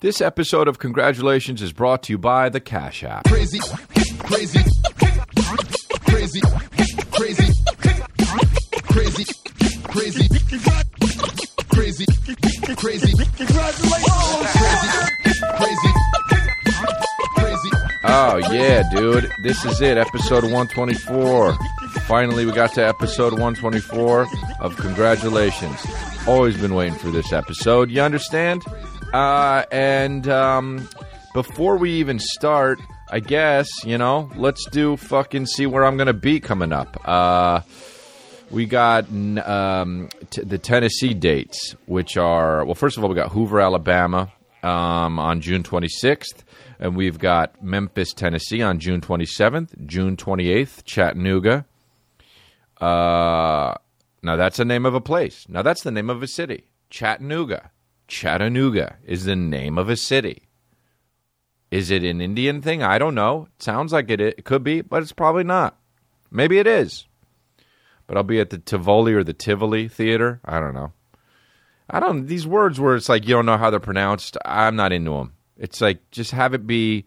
This episode of Congratulations is brought to you by the Cash App. crazy, crazy, crazy, crazy, crazy, crazy, crazy, crazy, crazy, crazy. Crazy. Oh, yeah, dude. This is it, episode 124. Finally, we got to episode 124 of Congratulations. Always been waiting for this episode. You understand? Uh, and um, before we even start, I guess, you know, let's do fucking see where I'm going to be coming up. Uh, we got um, t- the Tennessee dates, which are well. First of all, we got Hoover, Alabama, um, on June 26th, and we've got Memphis, Tennessee, on June 27th, June 28th, Chattanooga. Uh, now that's the name of a place. Now that's the name of a city. Chattanooga. Chattanooga is the name of a city. Is it an Indian thing? I don't know. It sounds like it, it could be, but it's probably not. Maybe it is but I'll be at the Tivoli or the Tivoli Theater. I don't know. I don't these words where it's like you don't know how they're pronounced. I'm not into them. It's like just have it be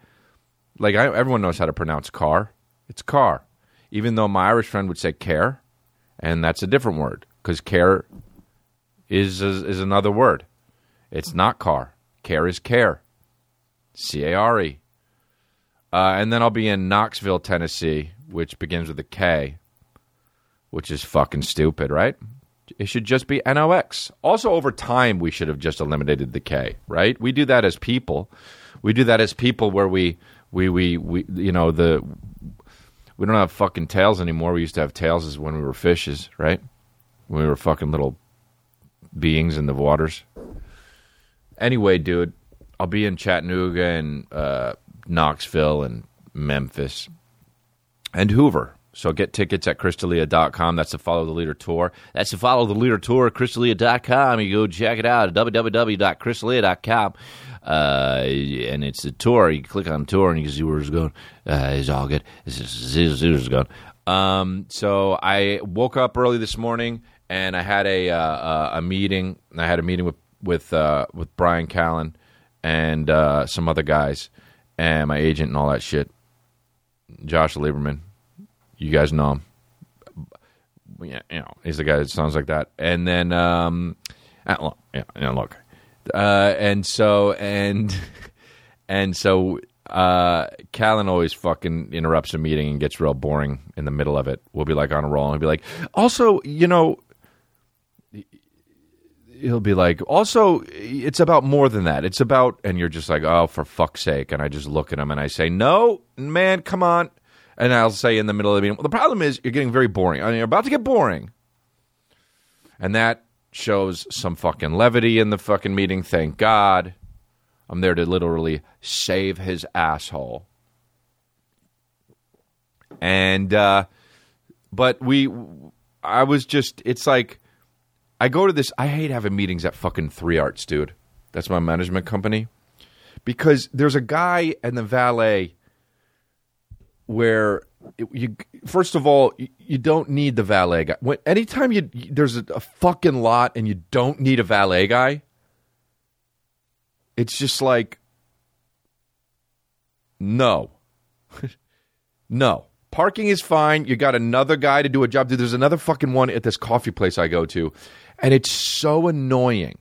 like I, everyone knows how to pronounce car. It's car, even though my Irish friend would say care, and that's a different word because care is, is is another word. It's not car. Care is care. C A R E. Uh, and then I'll be in Knoxville, Tennessee, which begins with a K which is fucking stupid, right? It should just be NOX. Also, over time, we should have just eliminated the K, right? We do that as people. We do that as people where we, we, we, we you know, the, we don't have fucking tails anymore. We used to have tails as when we were fishes, right? When we were fucking little beings in the waters. Anyway, dude, I'll be in Chattanooga and uh, Knoxville and Memphis and Hoover. So get tickets at chrisdelia.com. That's the Follow the Leader Tour. That's the Follow the Leader Tour chrisdelia.com. You go check it out at www.chrisdelia.com. Uh, and it's a tour. You click on tour and you can see where it's going. Uh, it's all good. It's just, it's, it's going. Um, so I woke up early this morning and I had a uh, a meeting. I had a meeting with with uh, with Bryan Callen and uh, some other guys and my agent and all that shit. Josh Lieberman. You guys know him. You know, he's the guy that sounds like that. And then, um, uh, look, yeah, look, uh, and so and and so, uh, Callen always fucking interrupts a meeting and gets real boring in the middle of it. We'll be like on a roll and he'll be like, also, you know, he'll be like, also, it's about more than that. It's about, and you're just like, oh, for fuck's sake. And I just look at him and I say, no, man, come on. And I'll say in the middle of the meeting, well, the problem is you're getting very boring. I mean, you're about to get boring. And that shows some fucking levity in the fucking meeting. Thank God. I'm there to literally save his asshole. And, uh, but we, I was just, it's like, I go to this, I hate having meetings at fucking Three Arts, dude. That's my management company. Because there's a guy and the valet where you first of all you, you don't need the valet guy. When anytime you there's a, a fucking lot and you don't need a valet guy, it's just like no, no. Parking is fine. You got another guy to do a job. Dude, there's another fucking one at this coffee place I go to, and it's so annoying.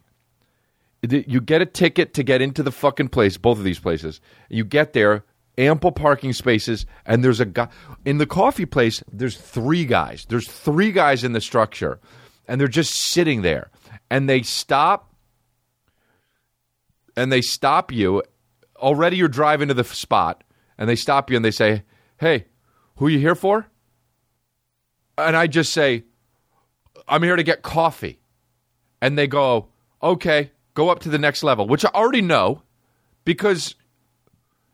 You get a ticket to get into the fucking place, both of these places. You get there, ample parking spaces, and there's a guy in the coffee place. There's three guys. There's three guys in the structure, and they're just sitting there. And they stop, and they stop you. Already, you're driving to the spot, and they stop you and they say, "Hey, who you here for?" And I just say, "I'm here to get coffee," and they go, "Okay, go up to the next level," which I already know because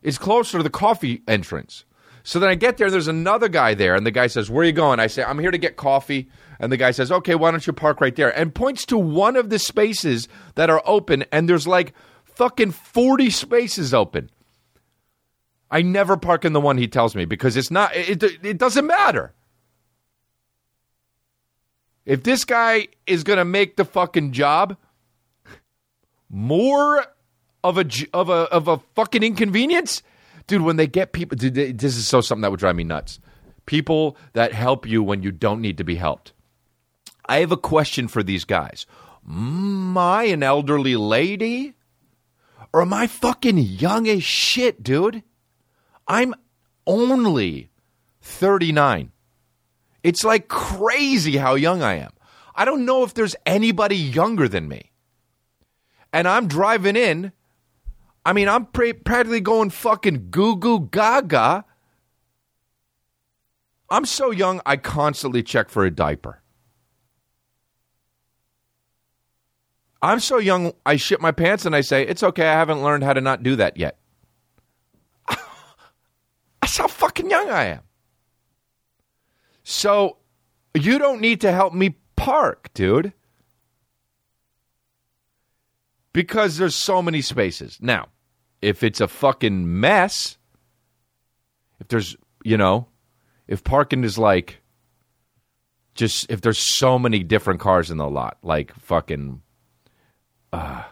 it's closer to the coffee entrance. So then I get there, there's another guy there, and the guy says, Where are you going? I say, I'm here to get coffee. And the guy says, Okay, why don't you park right there? And points to one of the spaces that are open, and there's like fucking 40 spaces open. I never park in the one he tells me because it's not, it, it, doesn't matter. If this guy is going to make the fucking job more of a of a of a fucking inconvenience, dude. When they get people, dude, this is so something that would drive me nuts. People that help you when you don't need to be helped. I have a question for these guys. Am I an elderly lady? Or am I fucking young as shit, dude? I'm only 39. It's like crazy how young I am. I don't know if there's anybody younger than me. And I'm driving in. I mean, I'm pra- practically going fucking goo goo gaga. I'm so young, I constantly check for a diaper. I'm so young, I shit my pants and I say, it's okay, I haven't learned how to not do that yet. That's how fucking young I am. So you don't need to help me park, dude. Because there's so many spaces. Now, if it's a fucking mess, if there's, you know, if parking is like just if there's so many different cars in the lot, like fucking uh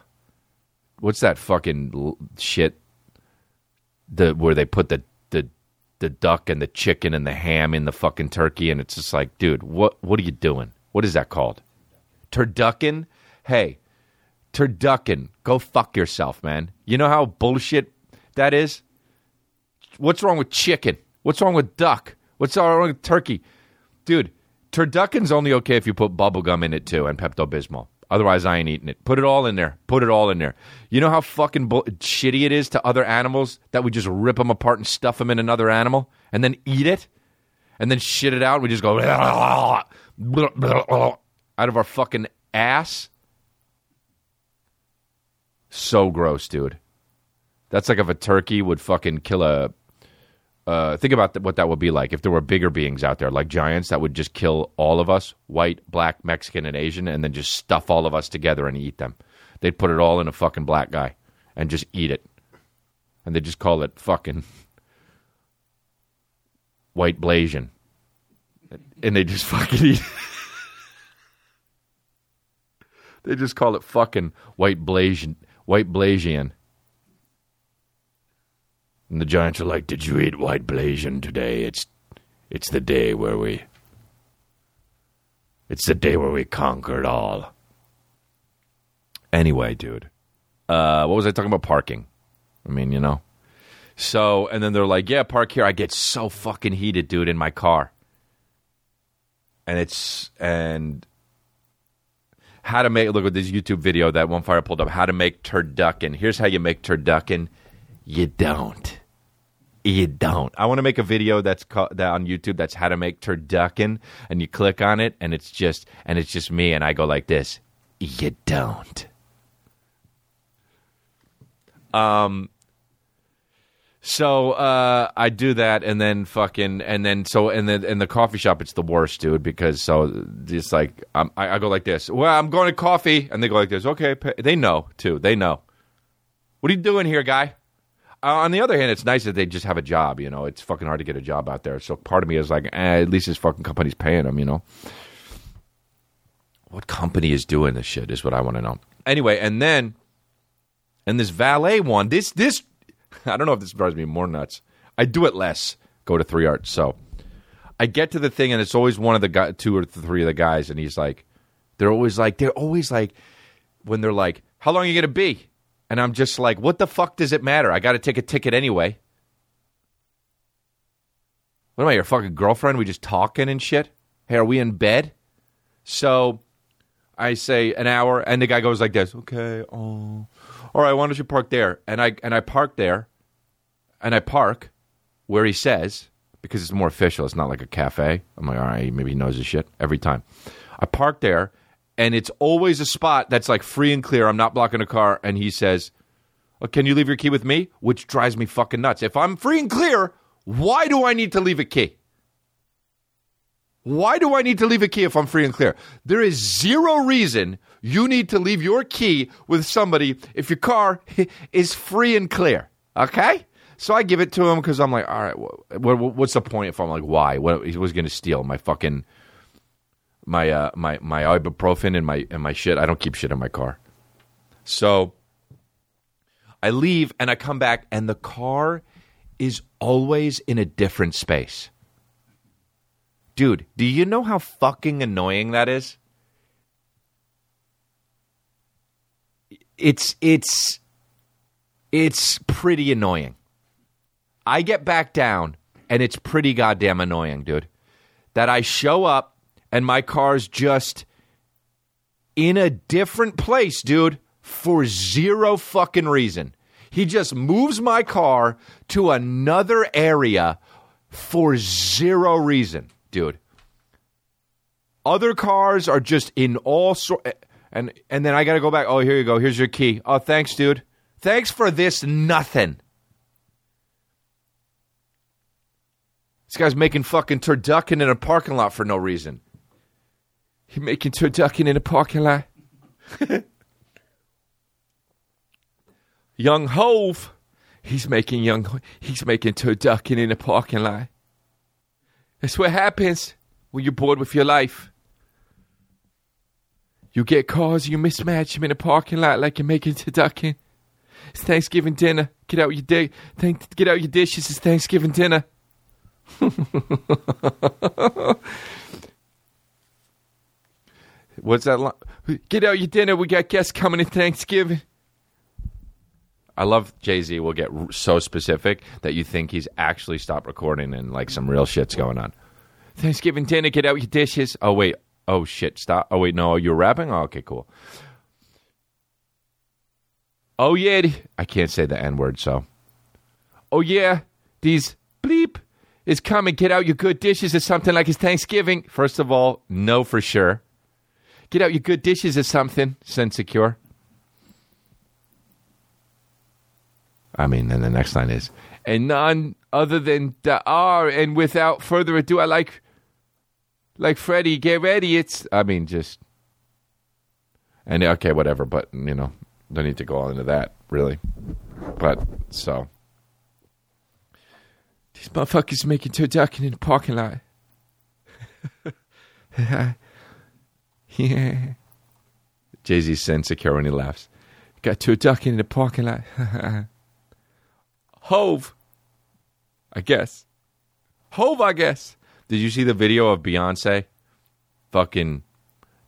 what's that fucking shit the where they put the the duck and the chicken and the ham and the fucking turkey and it's just like, dude, what what are you doing? What is that called? Turducken? Hey, turducken, go fuck yourself, man. You know how bullshit that is? What's wrong with chicken? What's wrong with duck? What's wrong with turkey? Dude, turducken's only okay if you put bubblegum in it too and Pepto Bismol. Otherwise, I ain't eating it. Put it all in there. Put it all in there. You know how fucking shitty it is to other animals that we just rip them apart and stuff them in another animal and then eat it and then shit it out. And we just go out of our fucking ass. So gross, dude. That's like if a turkey would fucking kill a. Uh, think about th- what that would be like if there were bigger beings out there, like giants, that would just kill all of us white, black, Mexican, and Asian and then just stuff all of us together and eat them. They'd put it all in a fucking black guy and just eat it. And they just call it fucking white Blasian. And they just fucking eat They just call it fucking white Blasian. White Blasian. And the giants are like, "Did you eat white Blasian today? It's, it's the day where we, it's the day where we conquered all." Anyway, dude, uh, what was I talking about? Parking. I mean, you know. So, and then they're like, "Yeah, park here." I get so fucking heated, dude, in my car. And it's and how to make look at this YouTube video that one fire pulled up. How to make turducken. Here's how you make turducken. You don't. You don't. I want to make a video that's that on YouTube that's how to make turducken, and you click on it, and it's just and it's just me, and I go like this. You don't. Um. So uh, I do that, and then fucking, and then so, and then in the coffee shop, it's the worst, dude. Because so just like I'm, I, I go like this. Well, I'm going to coffee, and they go like this. Okay, pay. they know too. They know. What are you doing here, guy? Uh, on the other hand, it's nice that they just have a job. You know, it's fucking hard to get a job out there. So part of me is like, eh, at least this fucking company's paying them. You know, what company is doing this shit is what I want to know. Anyway, and then, and this valet one, this this, I don't know if this drives me more nuts. I do it less. Go to three arts. So I get to the thing, and it's always one of the guy, two or three of the guys, and he's like, they're always like, they're always like, when they're like, how long are you gonna be? And I'm just like, what the fuck does it matter? I got to take a ticket anyway. What am I, your fucking girlfriend? We just talking and shit? Hey, are we in bed? So I say an hour, and the guy goes like this. Okay, oh, all right. Why don't you park there? And I and I park there, and I park where he says because it's more official. It's not like a cafe. I'm like, all right, maybe he knows his shit every time. I park there, and it's always a spot that's like free and clear. I'm not blocking a car, and he says, "Can you leave your key with me?" Which drives me fucking nuts. If I'm free and clear, why do I need to leave a key? Why do I need to leave a key if I'm free and clear? There is zero reason you need to leave your key with somebody if your car is free and clear. Okay? So I give it to him because I'm like, all right, what, what, what's the point if I'm like, why? What he was going to steal my fucking my uh my my ibuprofen and my and my shit. I don't keep shit in my car. So I leave and I come back and the car is always in a different space. Dude, do you know how fucking annoying that is? It's it's it's pretty annoying. I get back down and it's pretty goddamn annoying, dude. That I show up and my car's just in a different place, dude, for zero fucking reason. He just moves my car to another area for zero reason, dude. Other cars are just in all sort and and then I got to go back. Oh, here you go. Here's your key. Oh, thanks, dude. Thanks for this nothing. This guy's making fucking turducken in a parking lot for no reason. He making ducking in a parking lot. young Hove, he's making young. He's making turducken in a parking lot. That's what happens when you're bored with your life. You get cars, you mismatch them in a parking lot like you're making to ducking. It's Thanksgiving dinner. Get out your di- thank- Get out your dishes. It's Thanksgiving dinner. What's that? Li- Get out your dinner. We got guests coming in Thanksgiving. I love Jay Z. Will get so specific that you think he's actually stopped recording and like some real shit's going on. Thanksgiving dinner. Get out your dishes. Oh wait. Oh shit. Stop. Oh wait. No. You're rapping. Oh, okay. Cool. Oh yeah. I can't say the N word. So. Oh yeah. These bleep is coming. Get out your good dishes or something like it's Thanksgiving. First of all, no for sure. Get out your good dishes or something. Sensecure. I mean, then the next line is, and none other than the R. And without further ado, I like, like Freddie, get ready. It's, I mean, just, and okay, whatever. But you know, don't need to go on into that really. But so, these motherfuckers making turducken in the parking lot. yeah. Jay Z's insecure when he laughs. Got turducken in the parking lot. Hove. I guess. Hove, I guess. Did you see the video of Beyonce fucking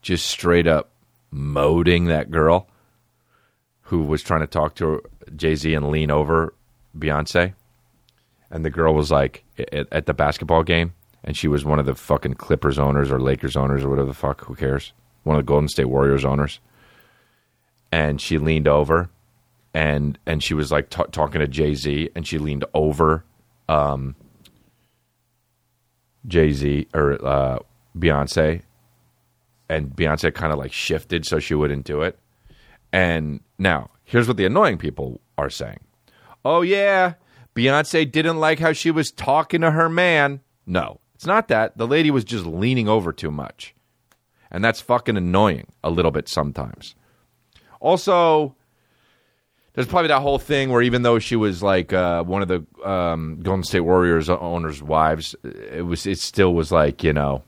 just straight up moding that girl who was trying to talk to Jay Z and lean over Beyonce? And the girl was like at the basketball game, and she was one of the fucking Clippers owners or Lakers owners or whatever the fuck, who cares? One of the Golden State Warriors owners. And she leaned over and and she was like ta talking to Jay Z, and she leaned over um, Jay Z or uh, Beyonce, and Beyonce kind of like shifted so she wouldn't do it. And now here's what the annoying people are saying: Oh yeah, Beyonce didn't like how she was talking to her man. No, it's not that. The lady was just leaning over too much, and that's fucking annoying a little bit sometimes. Also, there's probably that whole thing where even though she was like uh, one of the um, Golden State Warriors owners' wives, it was it still was like you know,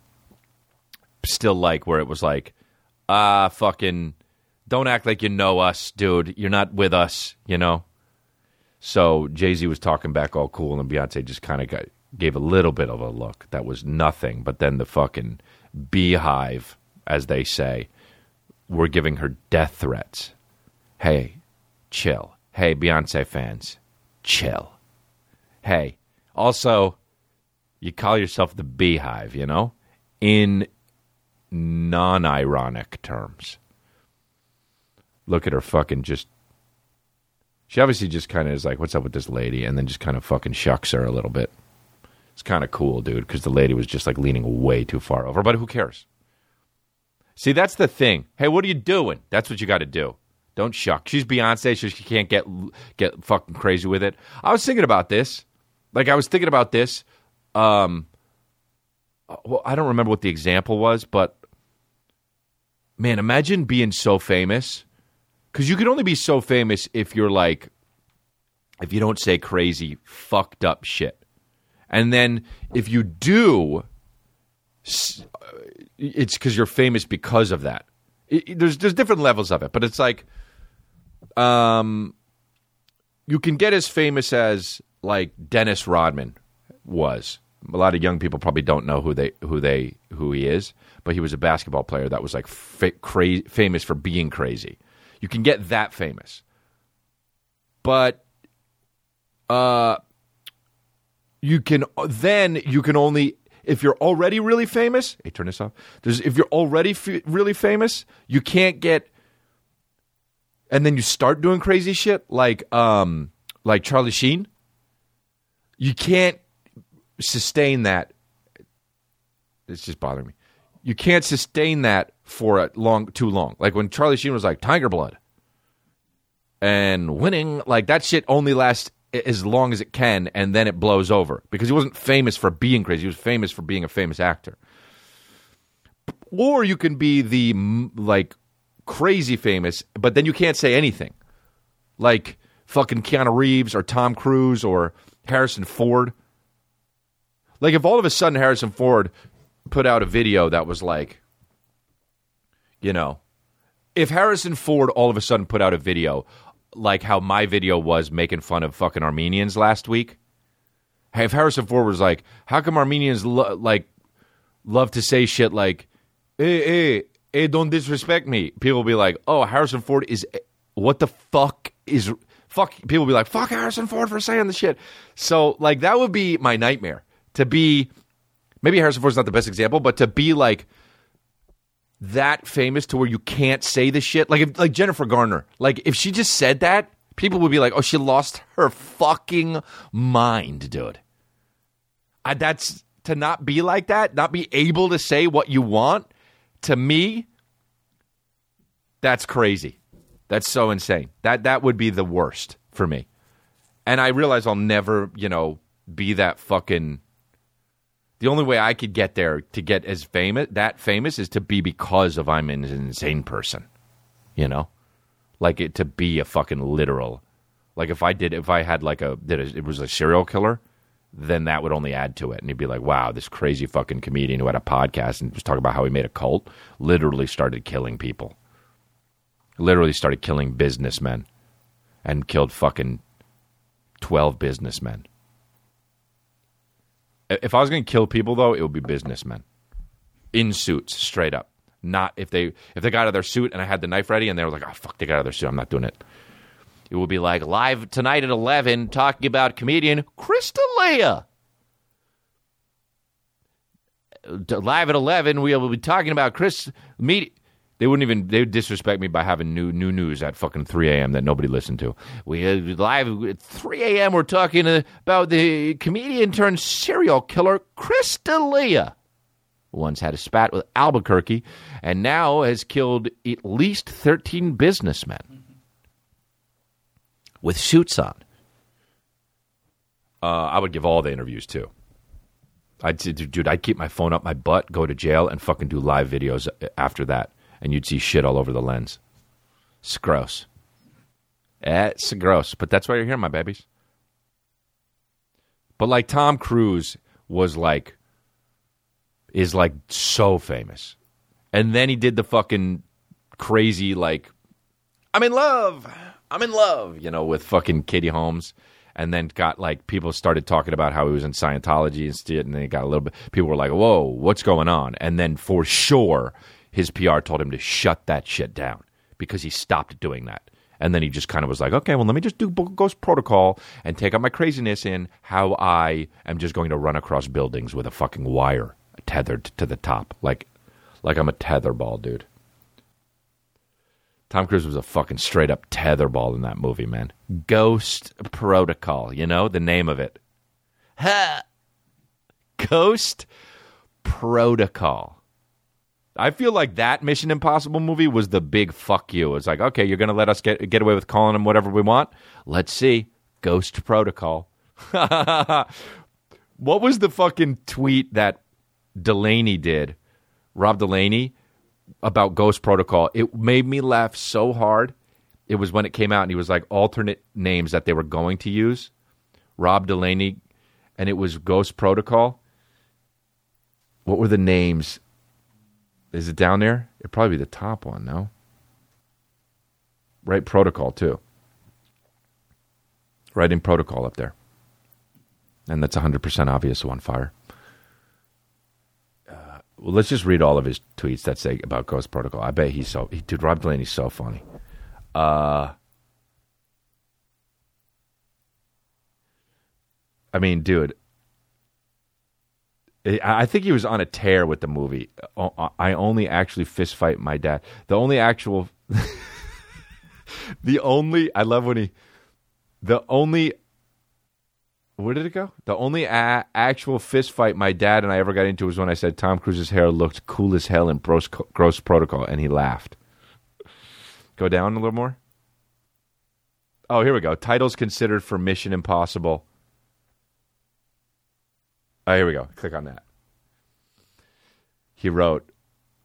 still like where it was like, ah, fucking, don't act like you know us, dude. You're not with us, you know. So Jay Z was talking back all cool, and Beyonce just kind of got gave a little bit of a look that was nothing, but then the fucking beehive, as they say, were giving her death threats. Hey, chill. Hey, Beyonce fans, chill. Hey, also, you call yourself the Beehive, you know, in non ironic terms. Look at her fucking just. She obviously just kind of is like, what's up with this lady? And then just kind of fucking shucks her a little bit. It's kind of cool, dude, because the lady was just like leaning way too far over. But who cares? See, that's the thing. Hey, what are you doing? That's what you got to do. Don't shuck. She's Beyonce, so she can't get get fucking crazy with it. I was thinking about this. Like I was thinking about this. Um, well, I don't remember what the example was, but man, imagine being so famous because you can only be so famous if you're like, if you don't say crazy, fucked up shit, and then if you do, it's because you're famous because of that. It- it- there's there's different levels of it, but it's like, um, you can get as famous as like Dennis Rodman was. A lot of young people probably don't know who they who they who he is, but he was a basketball player that was like fa- famous for being crazy. You can get that famous, but uh, you can then you can only if you're already really famous. Hey, turn this off. There's if you're already f- really famous, you can't get and then you start doing crazy shit like um like Charlie Sheen, you can't sustain that. It's just bothering me. You can't sustain that for a long too long. Like when Charlie Sheen was like Tiger Blood and winning, like that shit only lasts as long as it can, and then it blows over because he wasn't famous for being crazy. He was famous for being a famous actor. Or you can be the like crazy famous, but then you can't say anything. Like fucking Keanu Reeves or Tom Cruise or Harrison Ford. Like if all of a sudden Harrison Ford put out a video that was like, you know, if Harrison Ford all of a sudden put out a video like how my video was making fun of fucking Armenians last week, if Harrison Ford was like, how come Armenians lo- like love to say shit like, hey, hey, hey, don't disrespect me. People be like, oh, Harrison Ford is, what the fuck is, fuck, people be like, fuck Harrison Ford for saying the shit. So, like, that would be my nightmare to be, maybe Harrison Ford's not the best example, but to be like, that famous to where you can't say the shit. Like if, like Jennifer Garner. Like if she just said that, people would be like, "Oh, she lost her fucking mind, dude." I, that's to not be like that, not be able to say what you want. To me, that's crazy. That's so insane. That that would be the worst for me. And I realize I'll never, you know, be that fucking the only way I could get there to get as famous that famous is to be because of I'm an insane person. You know? Like it to be a fucking literal like if I did if I had like a did a, it was a serial killer, then that would only add to it. And you'd be like, wow, this crazy fucking comedian who had a podcast and was talking about how he made a cult literally started killing people. Literally started killing businessmen and killed fucking 12 businessmen. If I was going to kill people, though, it would be businessmen in suits, straight up. Not if they if they got out of their suit and I had the knife ready and they were like, "Oh fuck, they got out of their suit. I'm not doing it." It would be like live tonight at eleven, talking about comedian Chris D'Elia. Live at eleven, we will be talking about Chris. Meet. They wouldn't even. They would disrespect me by having new new news at fucking three a.m. that nobody listened to. We uh, live at three a.m. We're talking about the comedian turned serial killer Chris D'Elia. Once had a spat with Albuquerque, and now has killed at least thirteen businessmen with suits on. Uh, I would give all the interviews too. I'd dude, I'd keep my phone up my butt, go to jail, and fucking do live videos after that and you'd see shit all over the lens. It's gross. It's gross, but that's why you're here, my babies. But like Tom Cruise was like, is like so famous, and then he did the fucking crazy like, I'm in love, I'm in love, you know, with fucking Katie Holmes. And then got like people started talking about how he was in Scientology and shit, and then he got a little bit. People were like, "Whoa, what's going on?" And then for sure, his PR told him to shut that shit down because he stopped doing that. And then he just kind of was like, okay, well, let me just do Ghost Protocol and take out my craziness in how I am just going to run across buildings with a fucking wire tethered to the top. Like, like I'm a tetherball, dude. Tom Cruise was a fucking straight up tetherball in that movie, man. Ghost Protocol, you know, the name of it. Ha! Ghost Protocol. I feel like that Mission Impossible movie was the big fuck you. It's like, okay, you're going to let us get get away with calling them whatever we want. Let's see. Ghost Protocol. what was the fucking tweet that Delaney did? Rob Delaney about Ghost Protocol. It made me laugh so hard. It was when it came out and he was like alternate names that they were going to use. Rob Delaney and it was Ghost Protocol. What were the names? Is it down there? It'd probably be the top one, no? Right protocol, too. writing protocol up there. And that's 100% obvious on fire. Uh, well, let's just read all of his tweets that say about Ghost Protocol. I bet he's so, he, dude, Rob Delaney's so funny. Uh, I mean, dude, I think he was on a tear with the movie. Uh, I only actually fist fight my dad. The only actual, the only I love when he, the only, where did it go? The only a- actual fist fight my dad and I ever got into was when I said Tom Cruise's hair looked cool as hell in Gross, gross Protocol, and he laughed. Go down a little more. Oh, here we go. Titles considered for Mission Impossible. Oh, here we go. Click on that. He wrote,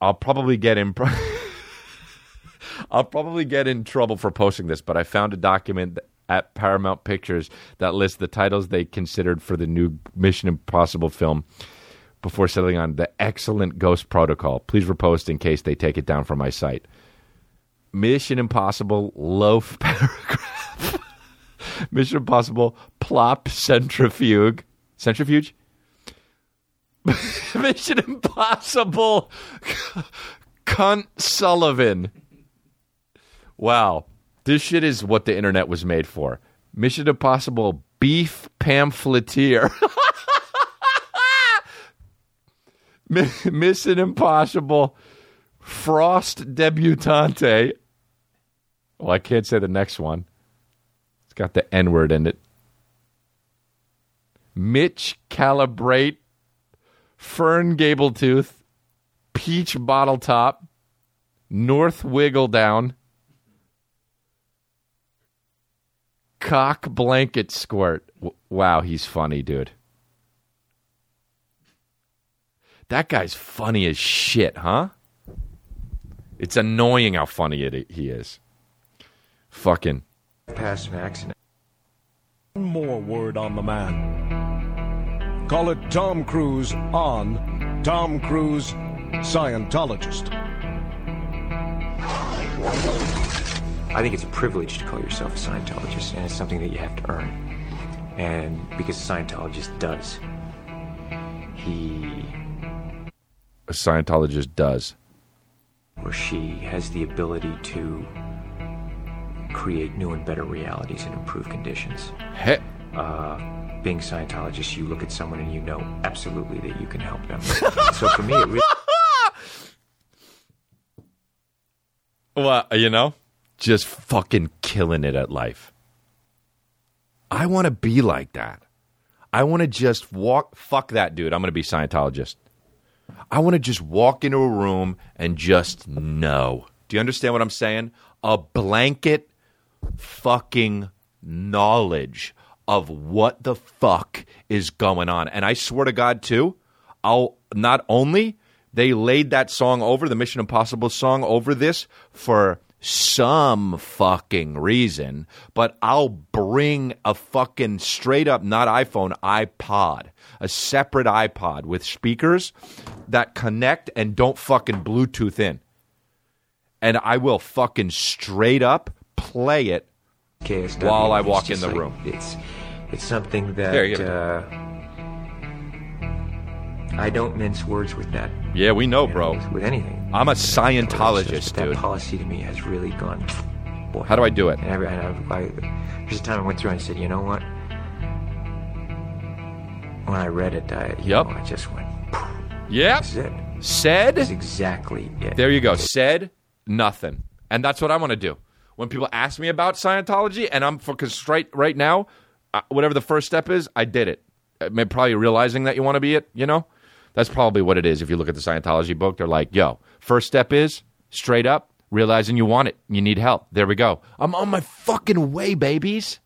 "I'll probably get in. Pro- I'll probably get in trouble for posting this, but I found a document at Paramount Pictures that lists the titles they considered for the new Mission Impossible film." Before settling on the excellent Ghost Protocol, please repost in case they take it down from my site. Mission Impossible loaf paragraph. Mission Impossible plop centrifuge. Centrifuge? Mission Impossible cunt Sullivan. Wow. This shit is what the internet was made for. Mission Impossible beef pamphleteer. Mission Impossible Frost debutante. Well, I can't say the next one. It's got the N word in it. Mitch Calibrate, Fern Gabletooth, Peach Bottle Top, North Wiggle Down, Cock Blanket Squirt. W- Wow, he's funny, dude. That guy's funny as shit, huh? It's annoying how funny it, he is. Fucking. past an accident. One more word on the man. Call it Tom Cruise on Tom Cruise Scientologist. I think it's a privilege to call yourself a Scientologist, and it's something that you have to earn. And because a Scientologist does, he A Scientologist does. or she has the ability to create new and better realities and improve conditions. He- uh, Being Scientologist, you look at someone and you know absolutely that you can help them. so for me, it really Well, you know, just fucking killing it at life. I want to be like that. I want to just walk. Fuck that, dude. I'm going to be Scientologist. I want to just walk into a room and just know. Do you understand what I'm saying? A blanket fucking knowledge of what the fuck is going on. And I swear to God, too, I'll not only they laid that song over the Mission Impossible song over this for some fucking reason, but I'll bring a fucking straight up, not iPhone, iPod, a separate iPod with speakers that connect and don't fucking Bluetooth in. And I will fucking straight up play it KSW. While I walk in the like- room. It's it's something that There, you get it. uh, I don't mince words with that. Yeah, we know, you know, bro. With, with anything. I'm a Scientologist, that dude. policy to me has really gone. Boy. How do I do it? And, every, and I, I, there's a time I went through and I said, you know what? When I read it, I, Yep. know, I just went, Yep. this is it. Said. exactly it. There you go. Said nothing. And that's what I want to do. When people ask me about Scientology, and I'm because straight right now, whatever the first step is, I did it. Maybe probably realizing that you want to be it. You know, that's probably what it is. If you look at the Scientology book, they're like, "Yo, first step is straight up realizing you want it. You need help. There we go. I'm on my fucking way, babies."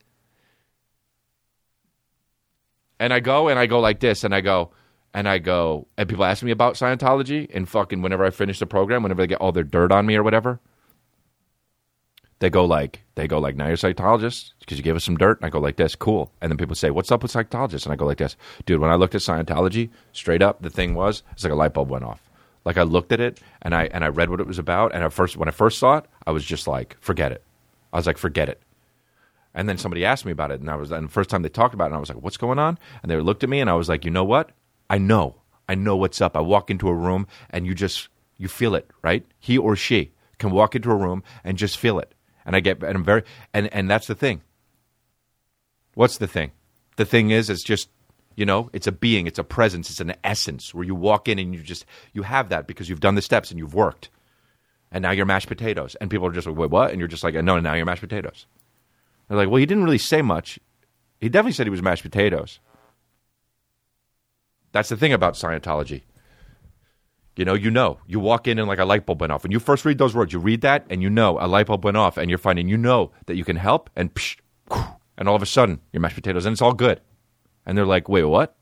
And I go and I go like this, and I go. And I go, and people ask me about Scientology, and fucking whenever I finish the program, whenever they get all their dirt on me or whatever, they go like, they go like, now you're a psychologist because you gave us some dirt. And I go like this, cool. And then people say, what's up with psychologists And I go like this, dude. When I looked at Scientology, straight up, the thing was, it's like a light bulb went off. Like I looked at it and I and I read what it was about. And at first, when I first saw it, I was just like, forget it. I was like, forget it. And then somebody asked me about it, and I was, and the first time they talked about it, and I was like, "What's going on?" And they looked at me, and I was like, "You know what? I know, I know what's up." I walk into a room, and you just you feel it, right? He or she can walk into a room and just feel it, and I get, and I'm very, and and that's the thing. What's the thing? The thing is, it's just you know, it's a being, it's a presence, it's an essence where you walk in and you just you have that because you've done the steps and you've worked, and now you're mashed potatoes, and people are just like, "Wait, what?" And you're just like, "No, now you're mashed potatoes." They're like, "Well, he didn't really say much. He definitely said he was mashed potatoes." That's the thing about Scientology. You know, you know, you walk in and like a light bulb went off. When you first read those words, you read that and you know a light bulb went off, and you're finding you know that you can help, and psh, and all of a sudden you're mashed potatoes, and it's all good. And they're like, "Wait, what?"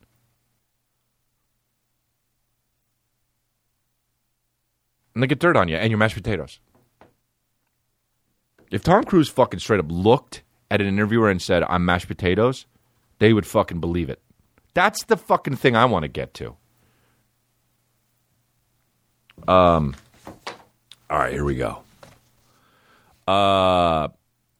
And they get dirt on you, and you're mashed potatoes. If Tom Cruise fucking straight up looked at an interviewer and said, "I'm mashed potatoes," they would fucking believe it. That's the fucking thing I want to get to. Um. All right, here we go. Uh,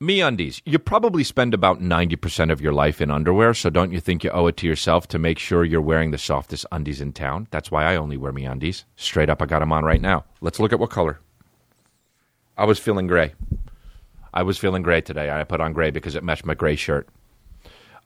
MeUndies. You probably spend about ninety percent of your life in underwear, so don't you think you owe it to yourself to make sure you're wearing the softest undies in town? That's why I only wear MeUndies. Straight up, I got them on right now. Let's look at what color. I was feeling gray. I was feeling gray today. I put on gray because it matched my gray shirt.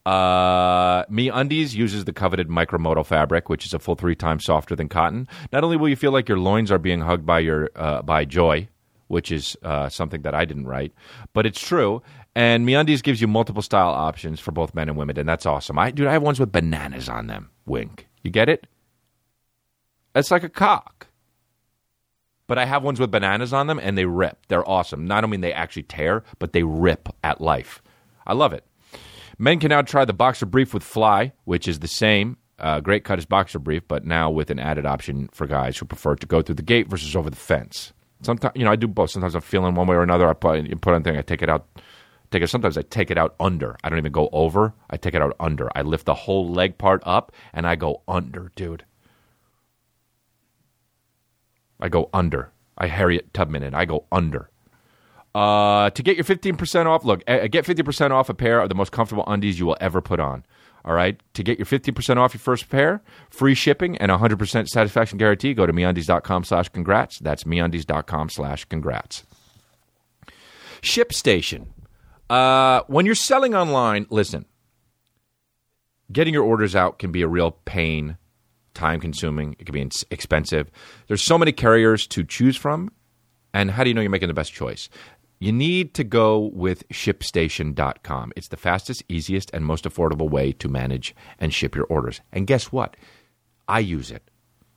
Uh, MeUndies uses the coveted micromodal fabric, which is a full three times softer than cotton. Not only will you feel like your loins are being hugged by your uh, by joy, which is uh, something that I didn't write, but it's true. And MeUndies gives you multiple style options for both men and women, and that's awesome. I dude, I have ones with bananas on them. Wink. You get it? It's like a cock. But I have ones with bananas on them and they rip. They're awesome. Not only they actually tear, but they rip at life. I love it. Men can now try the boxer brief with fly, which is the same. Uh, great cut as boxer brief, but now with an added option for guys who prefer to go through the gate versus over the fence. Sometimes, you know, I do both. Sometimes I'm feeling one way or another. I put, put on thing. I take it out. Take it. Sometimes I take it out under. I don't even go over. I take it out under. I lift the whole leg part up and I go under, dude. I go under. I Harriet Tubman it. I go under. Uh, to get your 15% off, look, get 50% off a pair of the most comfortable undies you will ever put on. All right. To get your 50% off your first pair, free shipping, and 100% satisfaction guarantee, go to meundies.com slash congrats. That's meundies.com slash congrats. ShipStation. Uh, when you're selling online, listen, getting your orders out can be a real pain, time consuming, it can be expensive. There's so many carriers to choose from, and how do you know you're making the best choice? You need to go with shipstation.com. It's the fastest, easiest, and most affordable way to manage and ship your orders. And guess what? I use it.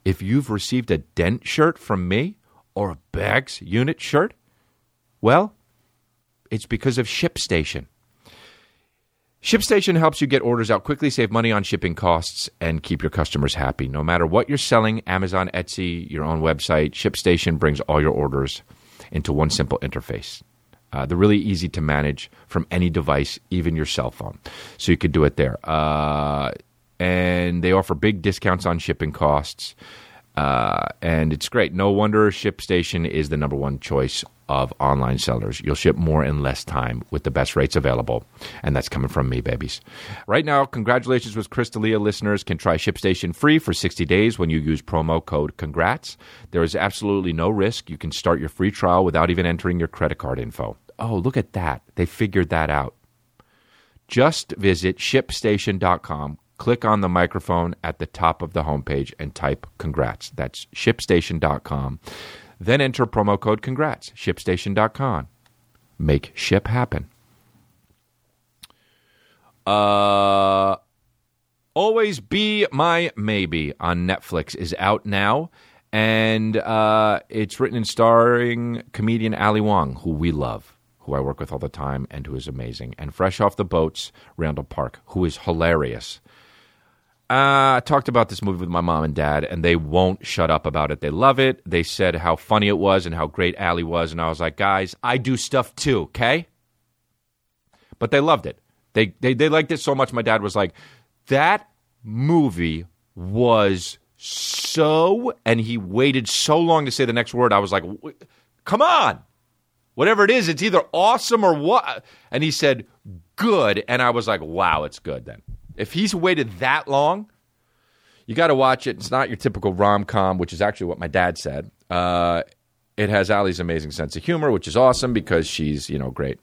If you've received a Dent shirt from me or a Bags Unit shirt, well, it's because of ShipStation. ShipStation helps you get orders out quickly, save money on shipping costs, and keep your customers happy. No matter what you're selling, Amazon, Etsy, your own website, ShipStation brings all your orders into one simple interface. Uh, they're really easy to manage from any device, even your cell phone. So you could do it there. Uh, and they offer big discounts on shipping costs. Uh, and it's great. No wonder ShipStation is the number one choice of online sellers. You'll ship more in less time with the best rates available. And that's coming from me, babies. Right now, congratulations with Chris D'Elia listeners can try ShipStation free for 60 days when you use promo code CONGRATS. There is absolutely no risk. You can start your free trial without even entering your credit card info. Oh, look at that. They figured that out. Just visit shipstation.com, click on the microphone at the top of the homepage, and type congrats. That's shipstation.com. Then enter promo code congrats, shipstation.com. Make ship happen. Uh, Always Be My Maybe on Netflix is out now. And uh, it's written and starring comedian Ali Wong, who we love, who I work with all the time, and who is amazing. And fresh off the boats, Randall Park, who is hilarious. Uh, I talked about this movie with my mom and dad, and they won't shut up about it. They love it. They said how funny it was and how great Ali was. And I was like, guys, I do stuff too, okay? But they loved it. They, they, they liked it so much. My dad was like, that movie was so, and he waited so long to say the next word. I was like, come on. Whatever it is, it's either awesome or what. And he said, good, and I was like, wow, it's good. Then if he's waited that long, you got to watch it. It's not your typical rom com, which is actually what my dad said. Uh, it has Ali's amazing sense of humor, which is awesome because she's you know great.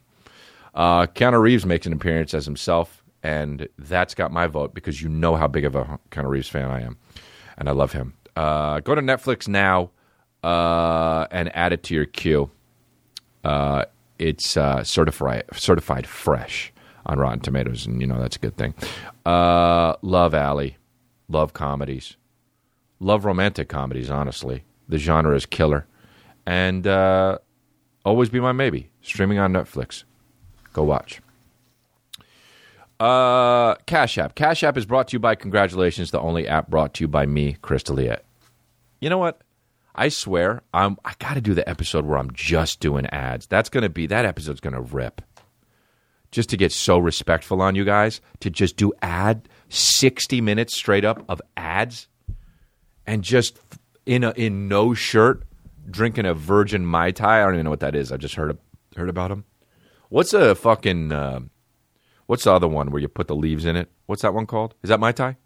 Uh, Keanu Reeves makes an appearance as himself, and that's got my vote because you know how big of a Keanu Reeves fan I am, and I love him. Uh, go to Netflix now uh, and add it to your queue. Uh, it's uh, certified certified fresh on Rotten Tomatoes, and you know that's a good thing. Uh, love Ali, love comedies, love romantic comedies. Honestly, the genre is killer, and uh, always be my maybe. Streaming on Netflix. Go watch. Uh, Cash App. Cash App is brought to you by Congratulations, the only app brought to you by me, Chris. You know what? I swear, I'm, I got to do the episode where I'm just doing ads. That's going to be, that episode's going to rip. Just to get so respectful on you guys, to just do ad 60 minutes straight up of ads and just in a, in no shirt drinking a virgin Mai Tai. I don't even know what that is. I just heard, heard about him. What's a fucking, uh, what's the other one where you put the leaves in it? What's that one called? Is that Mai Tai?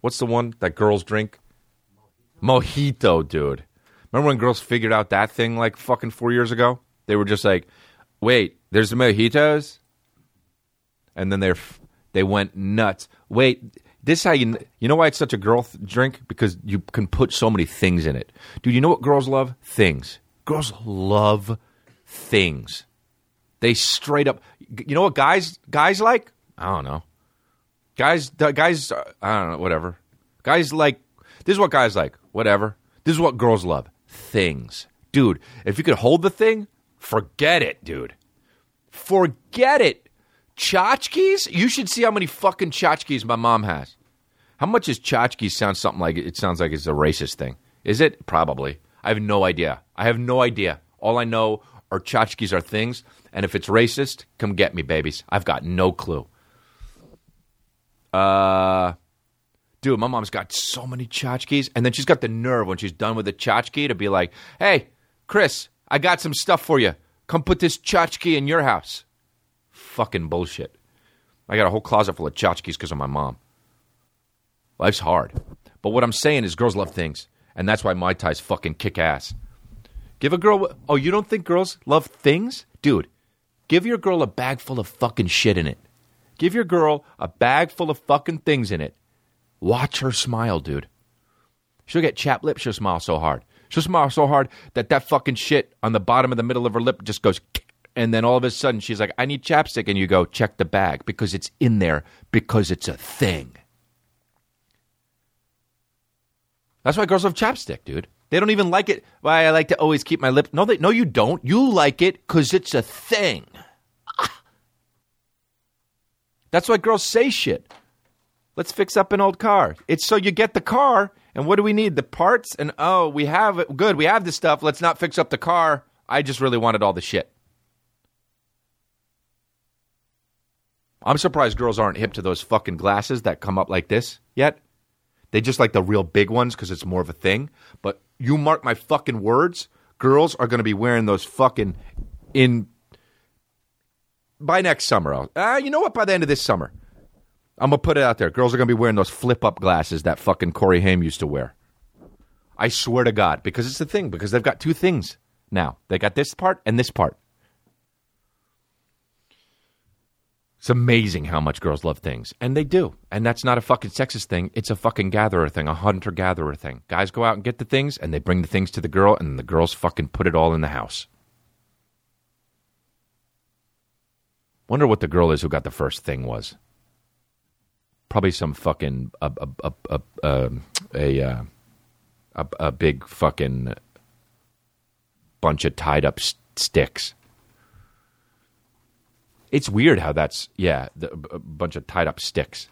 What's the one that girls drink? Mojito, dude. Remember when girls figured out that thing like fucking four years ago? They were just like, "Wait, there's the mojitos," and then they they went nuts. Wait, this is how you you know why it's such a girl th- drink because you can put so many things in it, dude. You know what girls love? Things. Girls love things. They straight up. You know what guys guys like? I don't know. Guys, guys, uh, I don't know. Whatever. Guys like. This is what guys like. Whatever. This is what girls love. Things. Dude, if you could hold the thing, forget it, dude. Forget it. Tchotchkes? You should see how many fucking tchotchkes my mom has. How much is tchotchkes sound something like it sounds like it's a racist thing? Is it? Probably. I have no idea. I have no idea. All I know are tchotchkes are things, and if it's racist, come get me, babies. I've got no clue. Uh dude, my mom's got so many tchotchkes, and then she's got the nerve when she's done with the tchotchke to be like, "Hey, Chris, I got some stuff for you. Come put this tchotchke in your house." Fucking bullshit. I got a whole closet full of tchotchkes because of my mom. Life's hard, but what I'm saying is, girls love things, and that's why Mai Tai's fucking kick ass. Give a girl. Oh, you don't think girls love things, dude? Give your girl a bag full of fucking shit in it. Give your girl a bag full of fucking things in it. Watch her smile, dude. She'll get chapped lips. She'll smile so hard. She'll smile so hard that that fucking shit on the bottom of the middle of her lip just goes, and then all of a sudden she's like, "I need chapstick," and you go, "Check the bag because it's in there because it's a thing." That's why girls love chapstick, dude. They don't even like it. Why I like to always keep my lip. No, they, no, you don't. You like it because it's a thing. That's why girls say shit. Let's fix up an old car. It's so you get the car, and what do we need? The parts, and oh, we have it. Good, we have the stuff. Let's not fix up the car. I just really wanted all the shit. I'm surprised girls aren't hip to those fucking glasses that come up like this yet. They just like the real big ones because it's more of a thing. But you mark my fucking words, girls are going to be wearing those fucking in by next summer. Uh, you know what? By the end of this summer, I'm gonna put it out there. Girls are gonna be wearing those flip up glasses that fucking Corey Haim used to wear. I swear to God, because it's the thing. Because they've got two things now. They got this part and this part. It's amazing how much girls love things, and they do. And that's not a fucking sexist thing. It's a fucking gatherer thing, a hunter gatherer thing. Guys go out and get the things, and they bring the things to the girl, and the girls fucking put it all in the house. Wonder what the girl is who got the first thing was. Probably some fucking a a a a a, a, uh, a, big fucking bunch of tied up s- sticks. It's weird how that's yeah, the, a bunch of tied up sticks.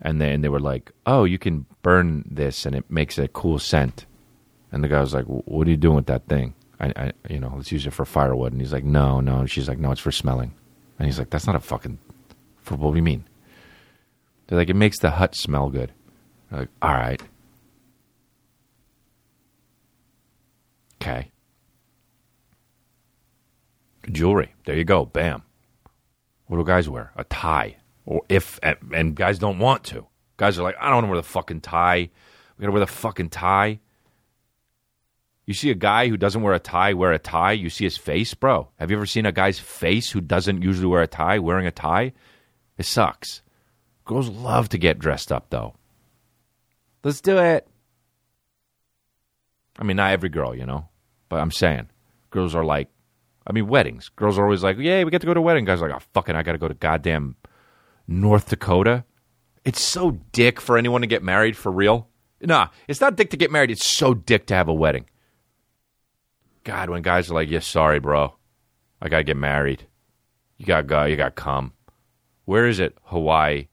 And then they were like, "Oh, you can burn this, and it makes a cool scent." And the guy was like, "What are you doing with that thing?" I, I, you know, let's use it for firewood. And he's like, "No, no." She's like, "No, it's for smelling." And he's like, "That's not a fucking for what do you mean?" They're like, "It makes the hut smell good." Like, "All right, okay." Jewelry. There you go. Bam. What do guys wear? A tie. Or if and, and guys don't want to. Guys are like, I don't want to wear the fucking tie. We gotta wear the fucking tie. You see a guy who doesn't wear a tie wear a tie, you see his face, bro. Have you ever seen a guy's face who doesn't usually wear a tie wearing a tie? It sucks. Girls love to get dressed up though. Let's do it. I mean, not every girl, you know, but I'm saying girls are like, I mean, weddings. Girls are always like, "Yay, we get to go to a wedding." Guys are like, "Oh, fucking, I got to go to goddamn North Dakota." It's so dick for anyone to get married for real. Nah, it's not dick to get married. It's so dick to have a wedding. God, when guys are like, "Yeah, sorry, bro, I got to get married." You got to go. You got to come. Where is it? Hawaii.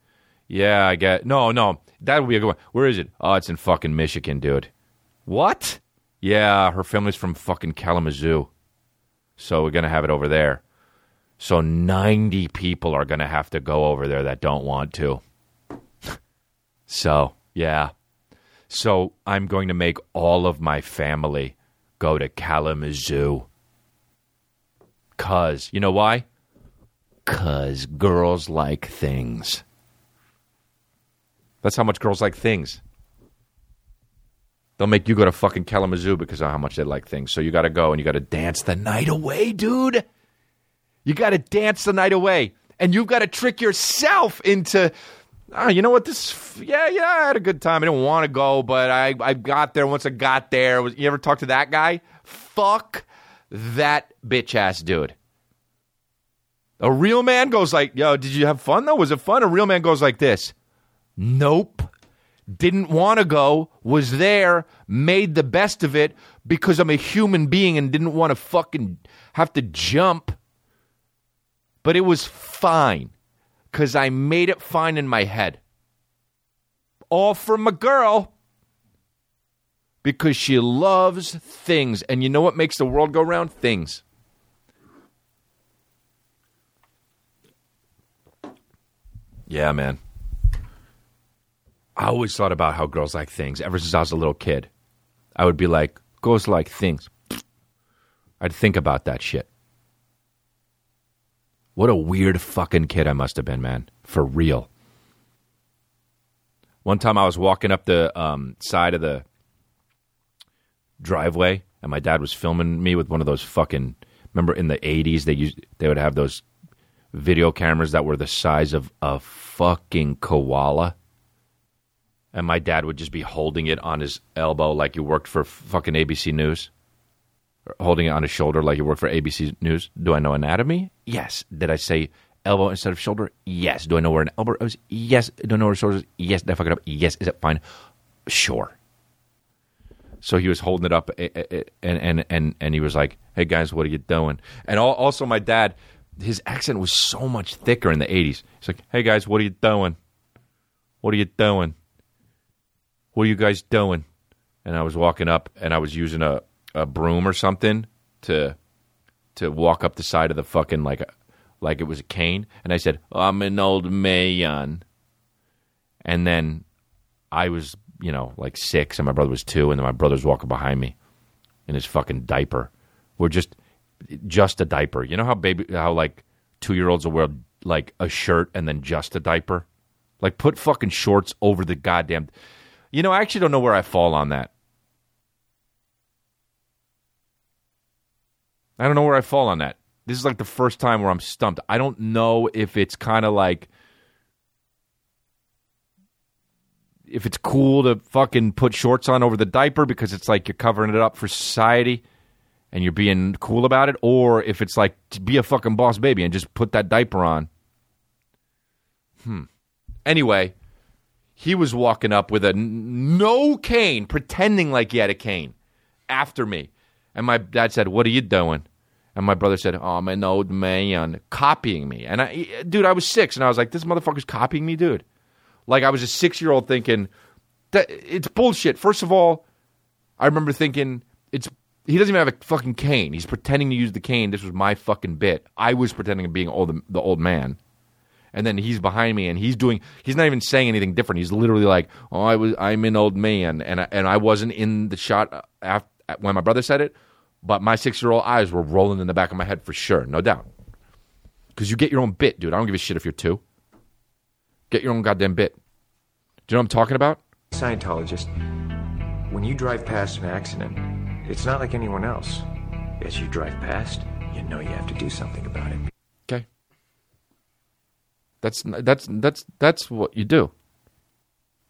Yeah, I get. No, no, that would be a good one. Where is it? Oh, it's in fucking Michigan, dude. What? Yeah, her family's from fucking Kalamazoo. So we're to have it over there. So 90 people are to have to go over there that don't want to. so, yeah. So I'm going to make all of my family go to Kalamazoo. Cuz, you know why? Cuz girls like things. That's how much girls like things. They'll make you go to fucking Kalamazoo because of how much they like things. So you got to go and you got to dance the night away, dude. You got to dance the night away. And you've got to trick yourself into, ah, you know what? This, yeah, yeah, I had a good time. I didn't want to go, but I, I got there. Once I got there, was, you ever talk to that guy? Fuck that bitch ass dude. A real man goes like, yo, did you have fun though? Was it fun? A real man goes like this. Nope. Didn't want to go, was there, made the best of it because I'm a human being and didn't want to fucking have to jump. But it was fine because I made it fine in my head. All from a girl because she loves things. And you know what makes the world go round? Things. Yeah, man. I always thought about how girls like things ever since I was a little kid. I would be like, girls like things. I'd think about that shit. What a weird fucking kid I must have been, man. For real. One time I was walking up the um, side of the driveway, and my dad was filming me with one of those fucking. Remember in the '80s they used they would have those video cameras that were the size of a fucking koala and my dad would just be holding it on his elbow like you worked for fucking ABC News, or holding it on his shoulder like you worked for ABC News. Do I know anatomy? Yes. Did I say elbow instead of shoulder? Yes. Do I know where an elbow is? Yes. Do I know where shoulder is? Yes. Did I fuck it up? Yes. Is it fine? Sure. So he was holding it up, eh, eh, eh, and and and and he was like, "Hey guys, what are you doing?" And also, my dad, his accent was so much thicker in the '80s. He's like, "Hey guys, what are you doing? What are you doing?" What are you guys doing? And I was walking up and I was using a, a broom or something to to walk up the side of the fucking like like it was a cane. And I said, I'm an old man. And then I was, you know, like six and my brother was two, and then my brother's walking behind me in his fucking diaper. We're just just a diaper. You know how baby how like two year olds will wear like a shirt and then just a diaper? Like put fucking shorts over the goddamn you know, I actually don't know where I fall on that. I don't know where I fall on that. This is like the first time where I'm stumped. I don't know if it's kind of like if it's cool to fucking put shorts on over the diaper because it's like you're covering it up for society and you're being cool about it, or if it's like to be a fucking boss baby and just put that diaper on. Hmm. Anyway, he was walking up with a n- no cane, pretending like he had a cane after me. And my dad said, What are you doing? And my brother said, Oh, I'm an old man, copying me. And I, dude, I was six, and I was like, This motherfucker's copying me, dude. Like, I was a six year old thinking, that It's bullshit. First of all, I remember thinking, It's he doesn't even have a fucking cane. He's pretending to use the cane. This was my fucking bit. I was pretending to being old, the old man and then he's behind me and he's doing he's not even saying anything different he's literally like oh i was i'm an old man and I, and i wasn't in the shot after, when my brother said it but my six year old eyes were rolling in the back of my head for sure no doubt Because you get your own bit, dude. I don't give a shit if you're two. Get your own goddamn bit. Do you know what I'm talking about? Scientologist, when you drive past an accident, it's not like anyone else. As you drive past, you know you have to do something about it. That's that's that's that's what you do.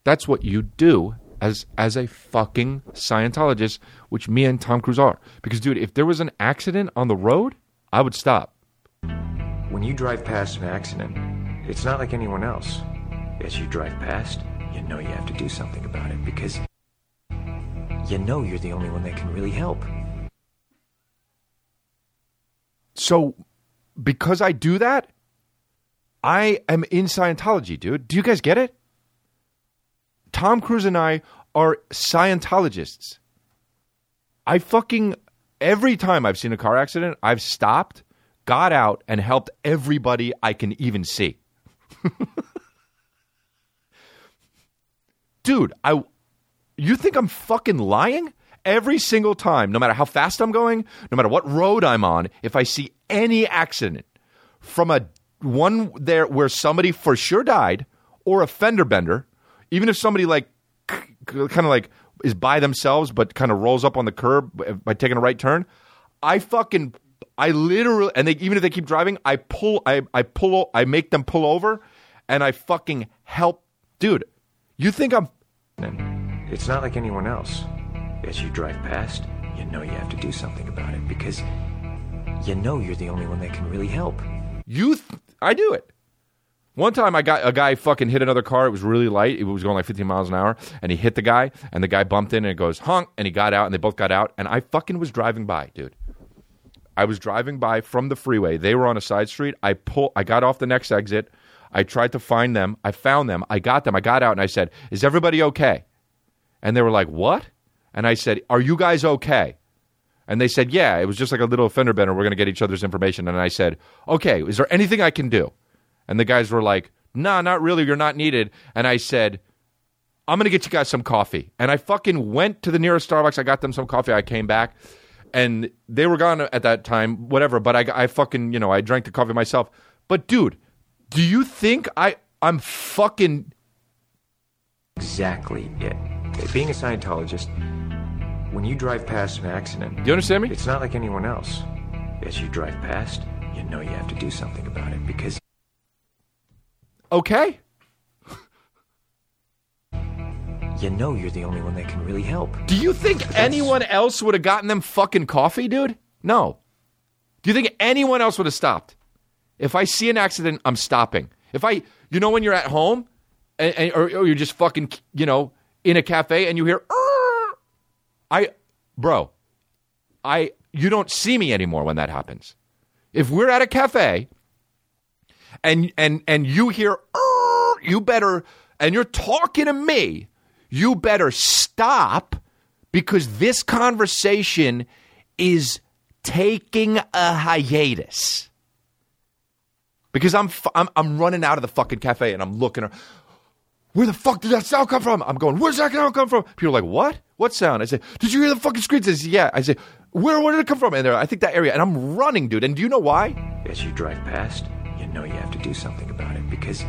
That's what you do as as a fucking Scientologist, which me and Tom Cruise are. Because dude, if there was an accident on the road, I would stop. When you drive past an accident, it's not like anyone else. As you drive past, you know you have to do something about it because you know you're the only one that can really help. So because I do that, I am in Scientology, dude. Do you guys get it? Tom Cruise and I are Scientologists. I fucking every time I've seen a car accident, I've stopped, got out, and helped everybody I can even see. Dude, I you think I'm fucking lying? Every single time, no matter how fast I'm going, no matter what road I'm on, if I see any accident from a one there where somebody for sure died or a fender bender, even if somebody like kind of like is by themselves but kind of rolls up on the curb by taking a right turn, I fucking I literally and they even if they keep driving, I pull I I pull I make them pull over and I fucking help dude. You think I'm And it's not like anyone else. As you drive past, you know you have to do something about it because you know you're the only one that can really help. You, th- I do it. One time, I got a guy fucking hit another car. It was really light. It was going like 15 miles an hour, and he hit the guy, and the guy bumped in, and it goes honk, and he got out, and they both got out, and I fucking was driving by, dude. I was driving by from the freeway. They were on a side street. I pull. I got off the next exit. I tried to find them. I found them. I got them. I got out, and I said, "Is everybody okay?" And they were like, "What?" And I said, "Are you guys okay?" And they said, Yeah, it was just like a little fender bender. We're going to get each other's information. And I said, Okay, is there anything I can do? And the guys were like, Nah, not really. You're not needed. And I said, I'm going to get you guys some coffee. And I fucking went to the nearest Starbucks. I got them some coffee. I came back and they were gone at that time, whatever. But I, I fucking, you know, I drank the coffee myself. But dude, do you think I, I'm fucking, Exactly it. Being a Scientologist, when you drive past an accident, do you understand me? it's not like anyone else. As you drive past, you know you have to do something about it because Okay. you know you're the only one that can really help. Do you think anyone else would have gotten them fucking coffee, dude? No. Do you think anyone else would have stopped? If I see an accident, I'm stopping. If I, you know, when you're at home, and, and- or, or you're just fucking, you know, in a cafe and you hear! I, bro, I, you don't see me anymore when that happens. If we're at a cafe and and and you hear you better and you're talking to me you better stop because this conversation is taking a hiatus because I'm, I'm I'm running out of the fucking cafe and I'm looking where the fuck did that sound come from? I'm going, where's that sound come from? People are like, what? What sound? I say, did you hear the fucking screams? I say, yeah. I say, where, where did it come from? And they're, I think that area. And I'm running, dude. And do you know why? As you drive past, you know you have to do something about it because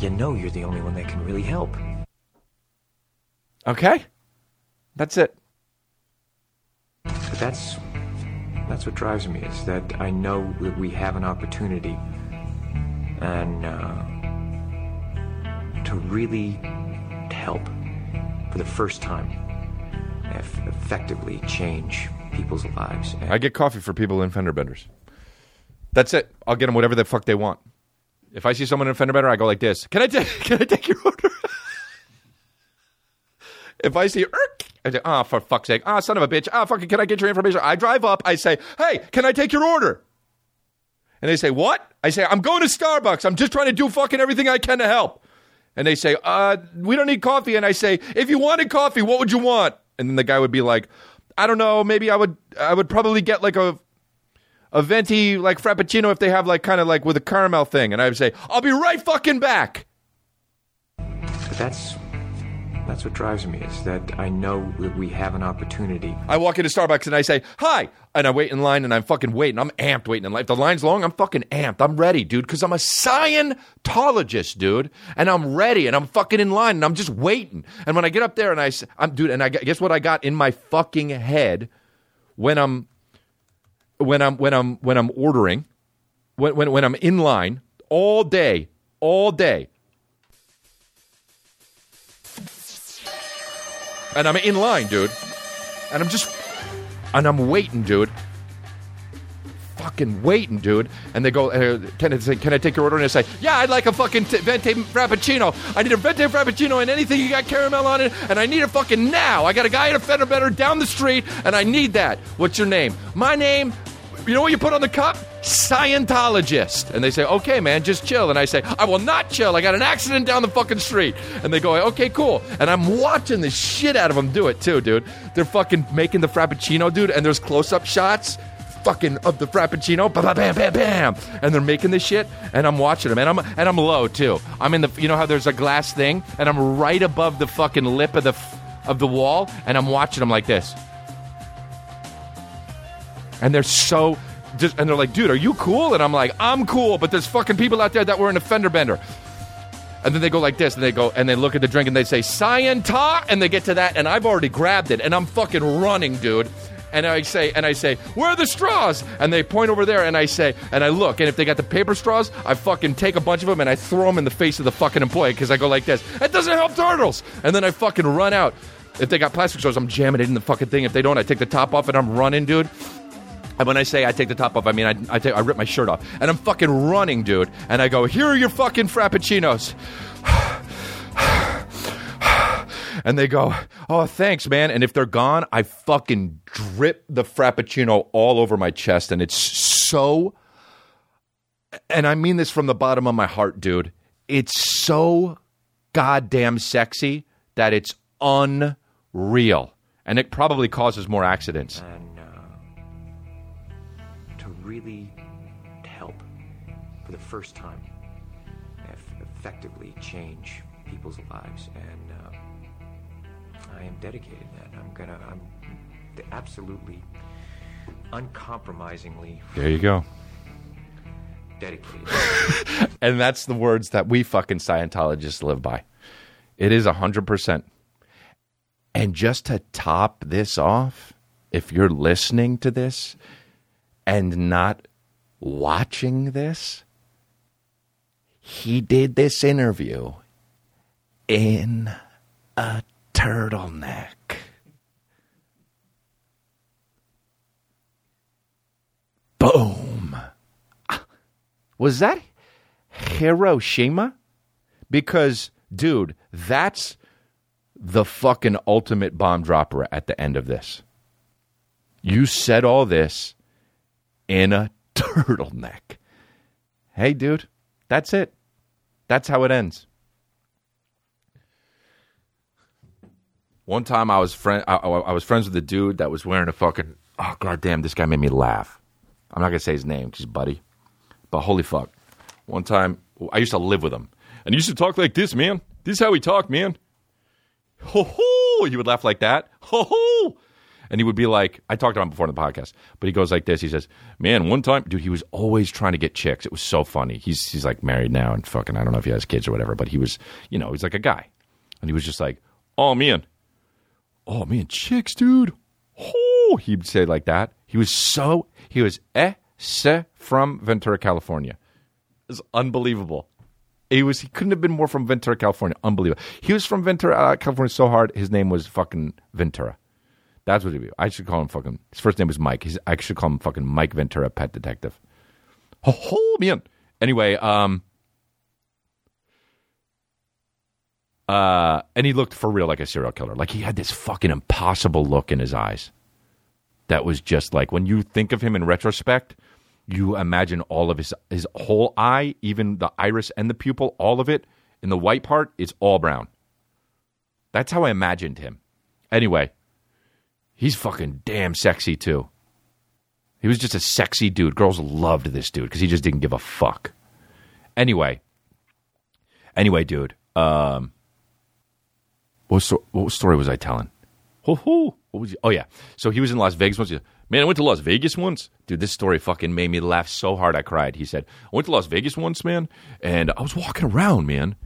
you know you're the only one that can really help. Okay. That's it. But that's that's what drives me is that I know that we have an opportunity and uh, to really help for the first time, effectively change people's lives. I get coffee for people in fender benders. That's it. I'll get them whatever the fuck they want. If I see someone in a fender bender, I go like this. Can I take? Can I take your order? if I see, I say, "Ah, for fuck's sake! Ah, son of a bitch! Ah, fucking! Can I get your information?" I drive up. I say, "Hey, can I take your order?" And they say, "What?" I say, "I'm going to Starbucks. I'm just trying to do fucking everything I can to help." And they say, "Uh, we don't need coffee." And I say, "If you wanted coffee, what would you want?" And then the guy would be like, "I don't know. Maybe I would. I would probably get like a." a venti like frappuccino if they have like kind of like with a caramel thing and i would say i'll be right fucking back that's that's what drives me is that I know that we have an opportunity. I walk into Starbucks and I say, hi. And I wait in line and I'm fucking waiting. I'm amped waiting in line. If the line's long, I'm fucking amped. I'm ready, dude, because I'm a Scientologist, dude. And I'm ready and I'm fucking in line and I'm just waiting. And when I get up there and I, I'm, dude, and I guess what I got in my fucking head when I'm, when I'm, when I'm, when I'm ordering, when, when, when I'm in line all day, all day. And I'm in line, dude. And I'm just, and I'm waiting, dude. Fucking waiting, dude. And they go, can, I say, can I take your order? And I say, yeah, I'd like a fucking t- venti frappuccino. I need a venti frappuccino and anything you got caramel on it. And I need it fucking now. I got a guy in a fender bender down the street, and I need that. What's your name? My name, you know what you put on the cup? Scientologist. And they say, okay, man, just chill. And I say, I will not chill. I got an accident down the fucking street. And they go, okay, cool. And I'm watching the shit out of them do it too, dude. They're fucking making the Frappuccino, dude, and there's close up shots. Fucking of the Frappuccino, bam, bam, bam, bam, and they're making this shit, and I'm watching them, and I'm and I'm low too. I'm in the, you know how there's a glass thing, and I'm right above the fucking lip of the of the wall, and I'm watching them like this and they're so just and they're like, dude, are you cool? And I'm like, I'm cool, but there's fucking people out there that were in a fender bender. And then they go like this, and they go and they look at the drink and they say Scientol, and they get to that, and I've already grabbed it, and I'm fucking running, dude. And I say, and I say, where are the straws? And they point over there, and I say, and I look, and if they got the paper straws, I fucking take a bunch of them and I throw them in the face of the fucking employee because I go like this. That doesn't help turtles. And then I fucking run out. If they got plastic straws, I'm jamming it in the fucking thing. If they don't, I take the top off and I'm running, dude. And when I say I take the top off, I mean I, I, take, I rip my shirt off. And I'm fucking running, dude. And I go, here are your fucking Frappuccinos. and they go, oh, thanks, man. And if they're gone, I fucking drip the Frappuccino all over my chest. And it's so, and I mean this from the bottom of my heart, dude. It's so goddamn sexy that it's unreal. And it probably causes more accidents. Really help for the first time eff- effectively change people's lives and uh, i am dedicated to that i'm gonna i'm absolutely uncompromisingly There you go. dedicated And that's the words that we fucking Scientologists live by. It is 100%. And just to top this off, if you're listening to this and not watching this, he did this interview in a turtleneck. Boom. Was that Hiroshima? Because, dude, that's the fucking ultimate bomb dropper at the end of this. You said all this in a turtleneck. Hey, dude, that's it. That's how it ends. One time I was friend, I, I was friends with a dude that was wearing a fucking. Oh goddamn! This guy made me laugh. I'm not gonna say his name he's buddy, but holy fuck! One time I used to live with him, and he used to talk like this, man. This is how he talked, man. Ho ho! He would laugh like that. Ho ho! And he would be like, I talked about him before in the podcast, but he goes like this. He says, "Man, one time, dude, he was always trying to get chicks. It was so funny. He's he's like married now and fucking. I don't know if he has kids or whatever, but he was, you know, he's like a guy, and he was just like, oh man, oh man, chicks, dude. Oh, he'd say like that. He was so he was eh se from Ventura, California. It was unbelievable. He was he couldn't have been more from Ventura, California. Unbelievable. He was from Ventura, uh, California so hard his name was fucking Ventura. That's what he'd be. I should call him fucking. His first name was Mike. His, I should call him fucking Mike Ventura, pet detective. Oh, man. Anyway, um, uh, and he looked for real like a serial killer. Like he had this fucking impossible look in his eyes. That was just like when you think of him in retrospect, you imagine all of his his whole eye, even the iris and the pupil, all of it in the white part is all brown. That's how I imagined him. Anyway, he's fucking damn sexy too. He was just a sexy dude. Girls loved this dude because he just didn't give a fuck. Anyway, anyway, dude. Um, what, sto- what story was I telling? Ho ho! What was? He? Oh yeah. So he was in Las Vegas once. He Man, I went to Las Vegas once. Dude, this story fucking made me laugh so hard I cried. He said, I went to Las Vegas once, man, and I was walking around, man,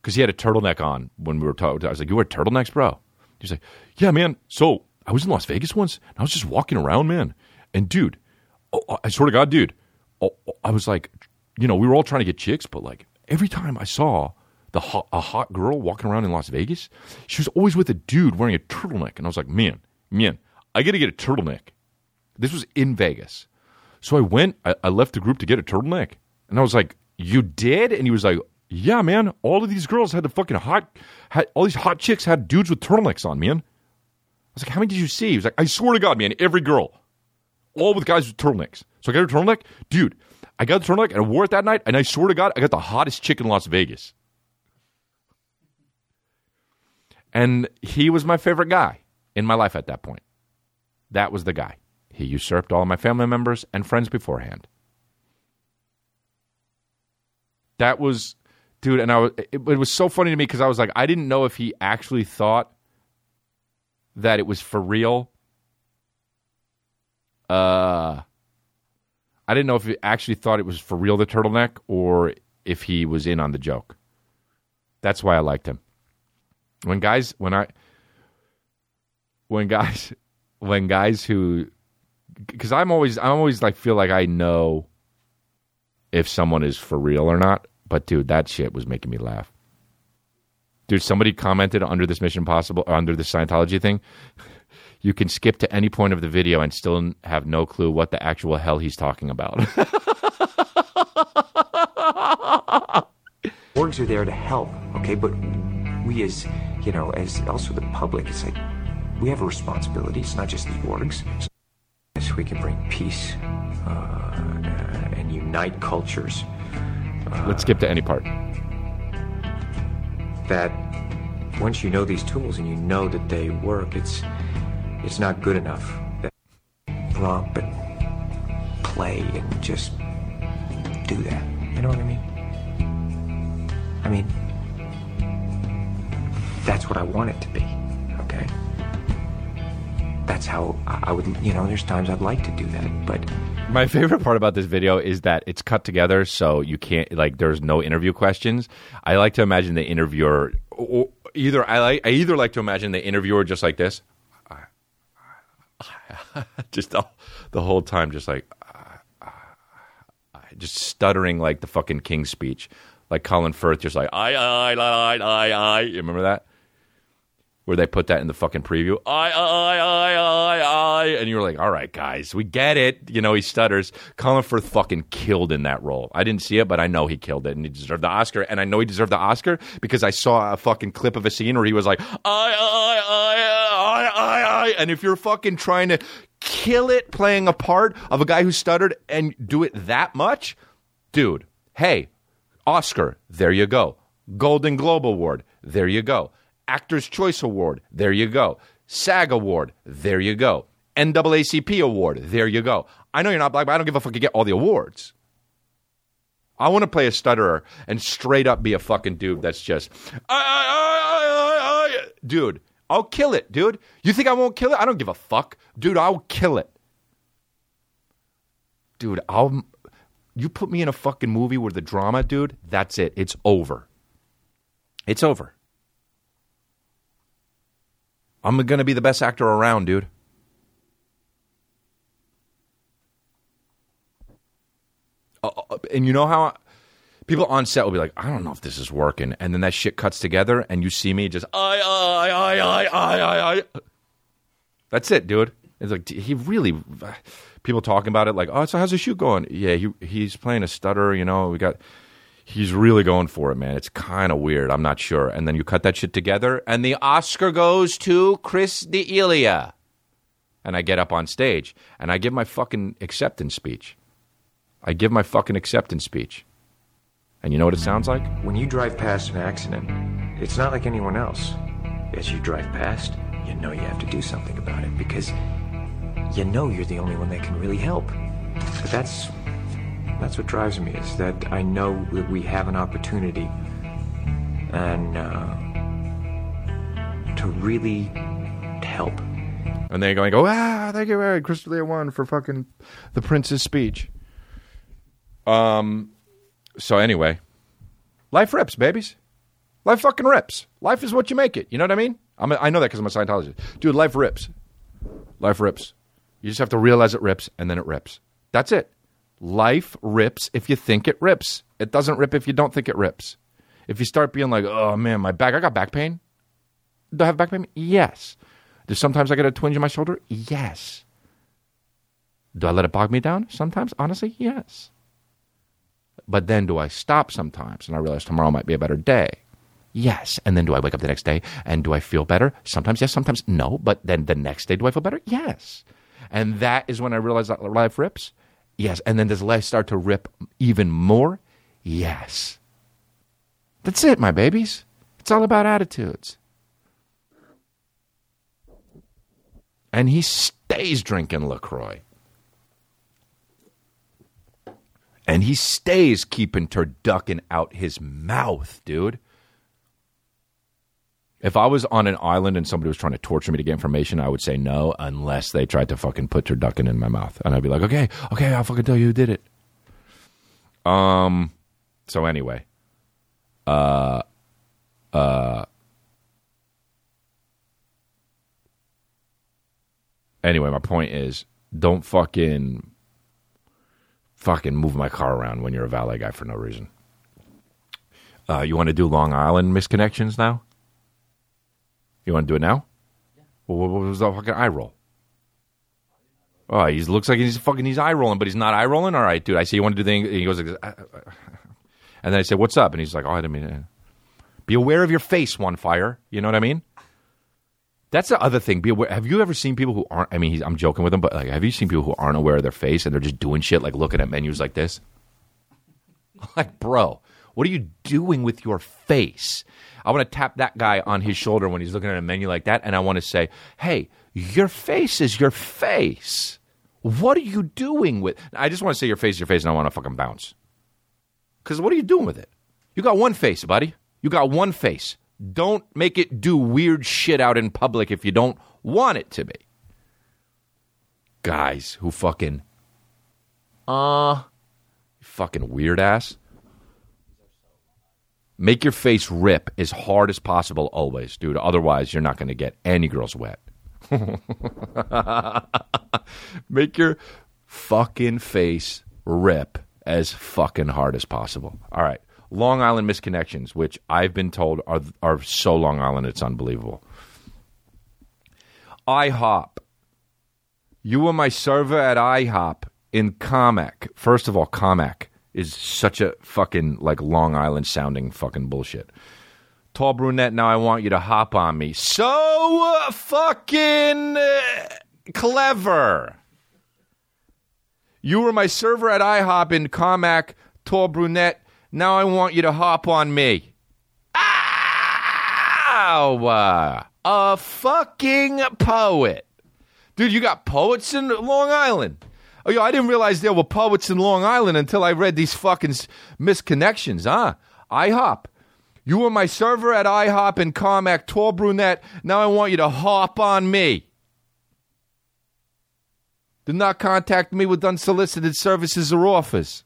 because he had a turtleneck on when we were talking. I was like, "You wear turtlenecks, bro?" He's like, "Yeah, man." So I was in Las Vegas once, and I was just walking around, man, and dude, oh, oh, I swear to God, dude, oh, oh, I was like, you know, we were all trying to get chicks, but like every time I saw the hot, a hot girl walking around in Las Vegas, she was always with a dude wearing a turtleneck, and I was like, man, man, I got to get a turtleneck. This was in Vegas, so I went. I, I left the group to get a turtleneck, and I was like, "You did?" And he was like, "Yeah, man. All of these girls had the fucking hot, had all these hot chicks had dudes with turtlenecks on, man." Was like, "How many did you see?" He was like, "I swear to God, man, every girl, all with guys with turtlenecks." So I got a turtleneck, dude. I got the turtleneck and I wore it that night, and I swear to God, I got the hottest chick in Las Vegas. And he was my favorite guy in my life at that point. That was the guy. He usurped all my family members and friends beforehand. That was, dude, and I was. It, it was so funny to me because I was like, I didn't know if he actually thought that it was for real. Uh, I didn't know if he actually thought it was for real the turtleneck or if he was in on the joke. That's why I liked him. When guys, when I, when guys, when guys who because I'm always I'm always like feel like I know if someone is for real or not. But dude, that shit was making me laugh. Dude, somebody commented under this Mission Possible under the Scientology thing. You can skip to any point of the video and still have no clue what the actual hell he's talking about. Orgs are there to help, okay? But we as, you know, as also the public, it's like we have a responsibility. It's not just the orgs. So we can bring peace uh, and unite cultures. Let's skip to any part. That once you know these tools and you know that they work, it's it's not good enough. That romp and play and just do that. You know what I mean? I mean, that's what I want it to be. Okay. That's how I would. You know, there's times I'd like to do that, but My favorite part about this video is that it's cut together so you can't like there's no interview questions. I like to imagine the interviewer either I like I either like to imagine the interviewer just like this. just the, the whole time just like just stuttering like the fucking King's speech. Like Colin Firth just like I I I I I you remember that? Where they put that in the fucking preview. I I I I I and you were like, "All right, guys, we get it." You know, he stutters. Colin Firth fucking killed in that role. I didn't see it, but I know he killed it and he deserved the Oscar. And I know he deserved the Oscar because I saw a fucking clip of a scene where he was like, "I I I I I I," and if you're fucking trying to kill it playing a part of a guy who stuttered and do it that much, dude, hey, Oscar, there you go. Golden Globe Award, there you go. Actors Choice Award, there you go. SAG Award, there you go. NAACP Award, there you go. I know you're not black, but I don't give a fuck. You get all the awards. I want to play a stutterer and straight up be a fucking dude that's just, "I, I, I, I, I." dude. I'll kill it, dude. You think I won't kill it? I don't give a fuck, dude. I'll kill it, dude. I'll. You put me in a fucking movie with the drama, dude. That's it. It's over. It's over. I'm gonna be the best actor around, dude. Uh, uh, and you know how people on set will be like, I don't know if this is working, and then that shit cuts together, and you see me just I I I I I I I. That's it, dude. It's like he really. People talking about it like, oh, so how's the shoot going? Yeah, he he's playing a stutter. You know, we got. He's really going for it, man. It's kind of weird. I'm not sure. And then you cut that shit together, and the Oscar goes to Chris D'Elia. And I get up on stage and I give my fucking acceptance speech. I give my fucking acceptance speech. And you know what it sounds like? when you drive past an accident, it's not like anyone else. As you drive past, you know you have to do something about it because you know you're the only one that can really help. But that's that's what drives me is that I know that we have an opportunity, and uh, to really help. And they're going go, ah, thank you, very Chris D'Elia won for fucking the Prince's speech. Um, so anyway, life rips, babies. Life fucking rips. Life is what you make it. You know what I mean? I'm a, I know that because I'm a Scientologist. Dude, life rips. Life rips. You just have to realize it rips, and then it rips. That's it. Life rips if you think it rips. It doesn't rip if you don't think it rips. If you start being like, oh man, my back, I got back pain. Do I have back pain? Yes. Do sometimes I get a twinge in my shoulder? Yes. Do I let it bog me down? Sometimes, honestly, yes. But then do I stop sometimes and I realize tomorrow might be a better day? Yes. And then do I wake up the next day and do I feel better? Sometimes yes, sometimes no. But then the next day, do I feel better? Yes. And that is when I realize that life rips? Yes. And then does life start to rip even more? Yes. That's it, my babies. It's all about attitudes. And he stays drinking LaCroix. And he stays keeping turducken out his mouth, dude. If I was on an island and somebody was trying to torture me to get information, I would say no, unless they tried to fucking put turducken in my mouth, and I'd be like, okay, okay, I'll fucking tell you who did it. Um. So anyway, uh, uh. Anyway, my point is, don't fucking, fucking move my car around when you're a valet guy for no reason. Uh, you want to do Long Island misconnections now? You want to do it now? Yeah. Well, what was the fucking eye roll? Oh, he looks like he's fucking he's eye rolling, but he's not eye rolling. All right, dude. I see you want to do the thing. He goes like, "Ah, ah, ah." and then I said, "What's up?" And he's like, "Oh, I didn't mean it." Be aware of your face, one fire. You know what I mean? That's the other thing. Be aware. Have you ever seen people who aren't? I mean, he's, I'm joking with them, but like, have you seen people who aren't aware of their face and they're just doing shit like looking at menus like this? Like, bro, what are you doing with your face? I want to tap that guy on his shoulder when he's looking at a menu like that, and I want to say, "Hey, your face is your face. What are you doing with?" I just want to say your face is your face, and I want to fucking bounce. Because what are you doing with it? You got one face, buddy. You got one face. Don't make it do weird shit out in public if you don't want it to be. Guys who fucking, uh, fucking weird ass. Make your face rip as hard as possible always, dude. Otherwise, you're not going to get any girls wet. Make your fucking face rip as fucking hard as possible. All right. Long Island misconnections, which I've been told are are so Long Island it's unbelievable. IHOP. You were my server at IHOP in Commack. First of all, Commack is such a fucking like Long Island sounding fucking bullshit. Tall brunette, now I want you to hop on me. So fucking uh, clever. You were my server at IHOP in Commack, tall brunette. Now I want you to hop on me. Ow! A fucking poet. Dude, you got poets in Long Island. Oh, yo, I didn't realize there were poets in Long Island until I read these fucking misconnections, huh? IHOP. You were my server at IHOP in Commack, tall brunette. Now I want you to hop on me. Do not contact me with unsolicited services or offers.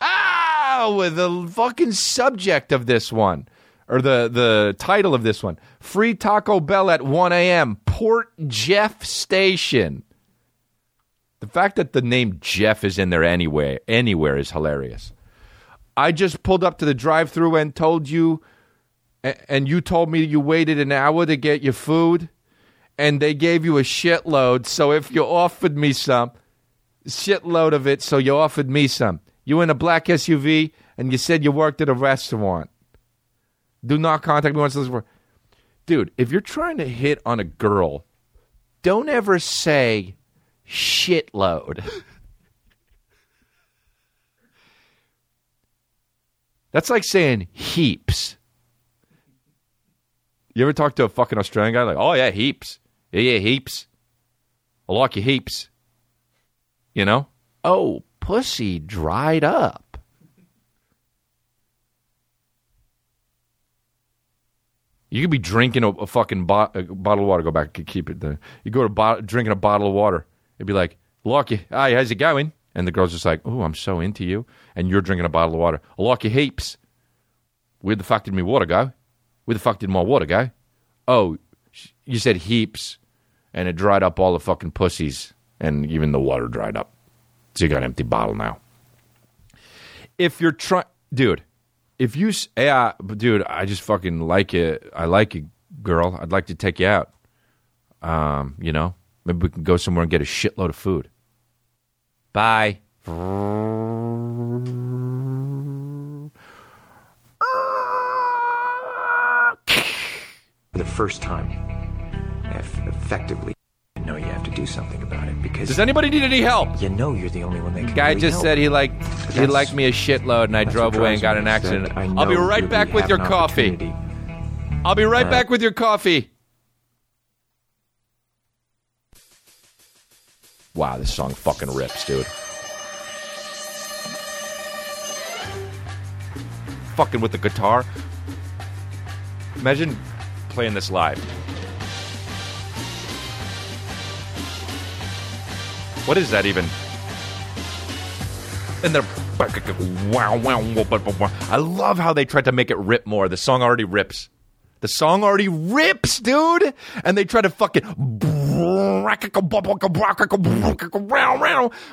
Ah, Ow! The fucking subject of this one, or the, the title of this one Free Taco Bell at 1 a.m., Port Jeff Station. The fact that the name Jeff is in there anywhere, anywhere is hilarious. I just pulled up to the drive through and told you, and you told me you waited an hour to get your food, and they gave you a shitload. So if you offered me some, shitload of it, so you offered me some. You in a black SUV, and you said you worked at a restaurant. Do not contact me once this for. Dude, if you're trying to hit on a girl, don't ever say shitload. That's like saying heaps. You ever talk to a fucking Australian guy like, oh yeah, heaps. Yeah, yeah, heaps. I like your heaps. You know? Oh, pussy dried up. You could be drinking a, a fucking bo- a bottle of water. Go back, and keep it there. You go to bo- drinking a bottle of water. It'd be like, Lucky, hi, how's it going? And the girl's just like, oh, I'm so into you. And you're drinking a bottle of water. I like you heaps. Where the fuck did my water go? Where the fuck did my water go? Oh, you said heaps. And it dried up all the fucking pussies. And even the water dried up. So you got an empty bottle now. If you're trying, dude, if you, yeah, dude, I just fucking like it. I like you, girl. I'd like to take you out. Um, you know, maybe we can go somewhere and get a shitload of food. Bye. For the first time, effectively, do something about it because Does anybody need any help? you know you're the only one that can Guy really just help. said he liked he That's- liked me a shitload, and I drove away and got an accident. I'll be right back with your coffee. I'll be right Uh, back with your coffee. Wow, this song fucking rips, dude. Fucking with the guitar. Imagine playing this live. What is that even? And they're wow, wow. I love how they tried to make it rip more. The song already rips. The song already rips, dude. And they try to fucking.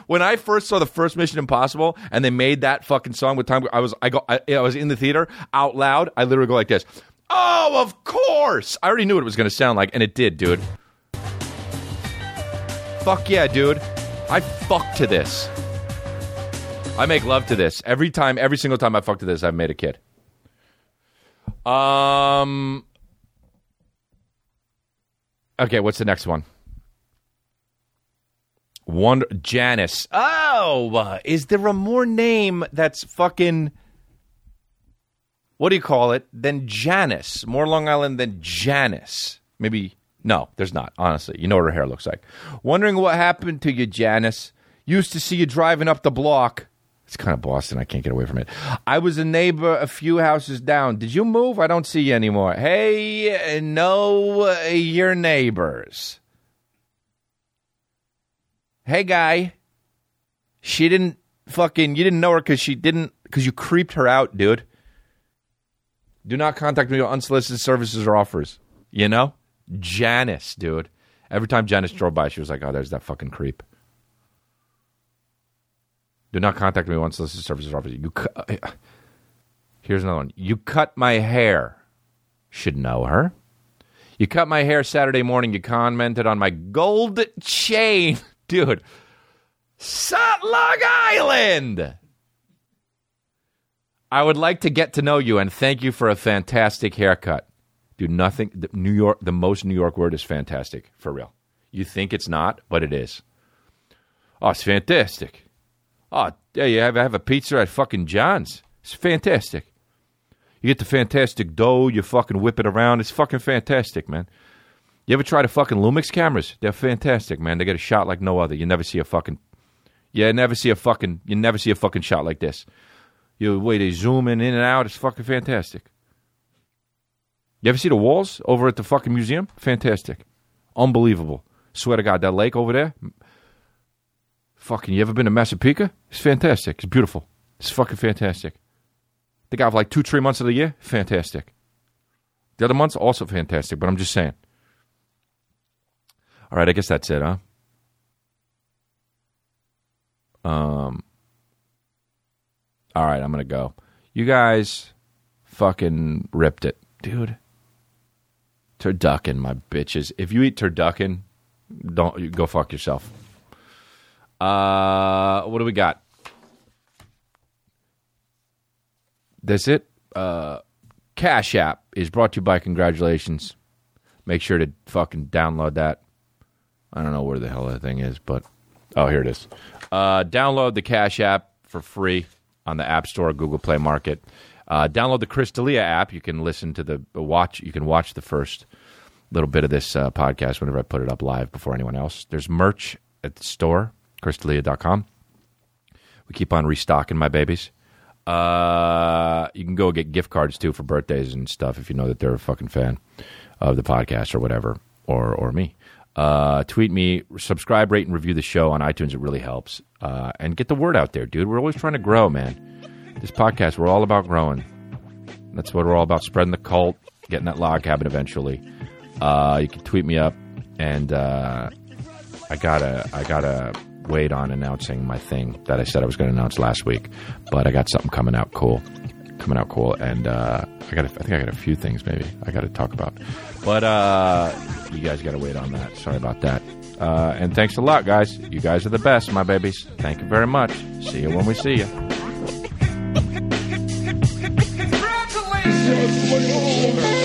When I first saw the first Mission Impossible and they made that fucking song with Tom, I was I go I, I was in the theater out loud. I literally go like this. Oh, of course! I already knew what it was going to sound like, and it did, dude. Fuck yeah, dude. I fuck to this. I make love to this every time. Every single time I fuck to this, I've made a kid. Um. Okay, what's the next one? Wonder Janice. Oh, is there a more name that's fucking? What do you call it? Than Janice? More Long Island than Janice? Maybe no. There's not. Honestly, you know what her hair looks like. Wondering what happened to you, Janice. Used to see you driving up the block. It's kind of Boston. I can't get away from it. I was a neighbor a few houses down. Did you move? I don't see you anymore. Hey, no, uh, your neighbors. Hey, guy. She didn't fucking. You didn't know her because she didn't. Because you creeped her out, dude. Do not contact me with unsolicited services or offers. You know? Janice, dude. Every time Janice drove by, she was like, oh, there's that fucking creep. Do not contact me once solicited services or offers. You cu- uh, Here's another one. You cut my hair. Should know her. You cut my hair Saturday morning. You commented on my gold chain. Dude. Sutlug Island. I would like to get to know you and thank you for a fantastic haircut. Dude, nothing. The New York, the most New York word is fantastic for real. You think it's not, but it is. Oh, it's fantastic. Oh, yeah, you have, have a pizza at fucking John's. It's fantastic. You get the fantastic dough, you fucking whip it around. It's fucking fantastic, man. You ever try the fucking Lumix cameras? They're fantastic, man. They get a shot like no other. You never see a fucking, you never see a fucking, you never see a fucking shot like this. You way they zoom in, in and out. It's fucking fantastic. You ever see the walls over at the fucking museum? Fantastic, unbelievable. Swear to God, that lake over there. Fucking, you ever been to Massapequa? It's fantastic. It's beautiful. It's fucking fantastic. They got like two, three months of the year. Fantastic. The other months also fantastic. But I'm just saying. All right, I guess that's it, huh? Um. All right, I'm gonna go. You guys, fucking ripped it, dude. Turducken, my bitches. If you eat turducken, don't you go fuck yourself. Uh, what do we got? That's it. Uh, Cash App is brought to you by Congratulations. Make sure to fucking download that. I don't know where the hell that thing is, but oh, here it is. Uh, download the Cash App for free on the App Store, Google Play Market. Uh, download the Chris D'Elia app. You can listen to the watch. You can watch the first little bit of this uh, podcast whenever I put it up live before anyone else. There's merch at the store, chrisdelia.com. We keep on restocking my babies. Uh, you can go get gift cards too for birthdays and stuff if you know that they're a fucking fan of the podcast or whatever, or or me. Uh, tweet me, subscribe, rate, and review the show on iTunes. It really helps. Uh, and get the word out there, dude. We're always trying to grow, man. This podcast, we're all about growing. That's what we're all about: spreading the cult, getting that log cabin eventually. Uh, you can tweet me up, and uh, I gotta I gotta wait on announcing my thing that I said I was going to announce last week, but I got something coming out cool, coming out cool, and uh, I got I think I got a few things maybe I got to talk about, but uh, you guys got to wait on that. Sorry about that. Uh, and thanks a lot, guys. You guys are the best, my babies. Thank you very much. See you when we see you. Congratulations!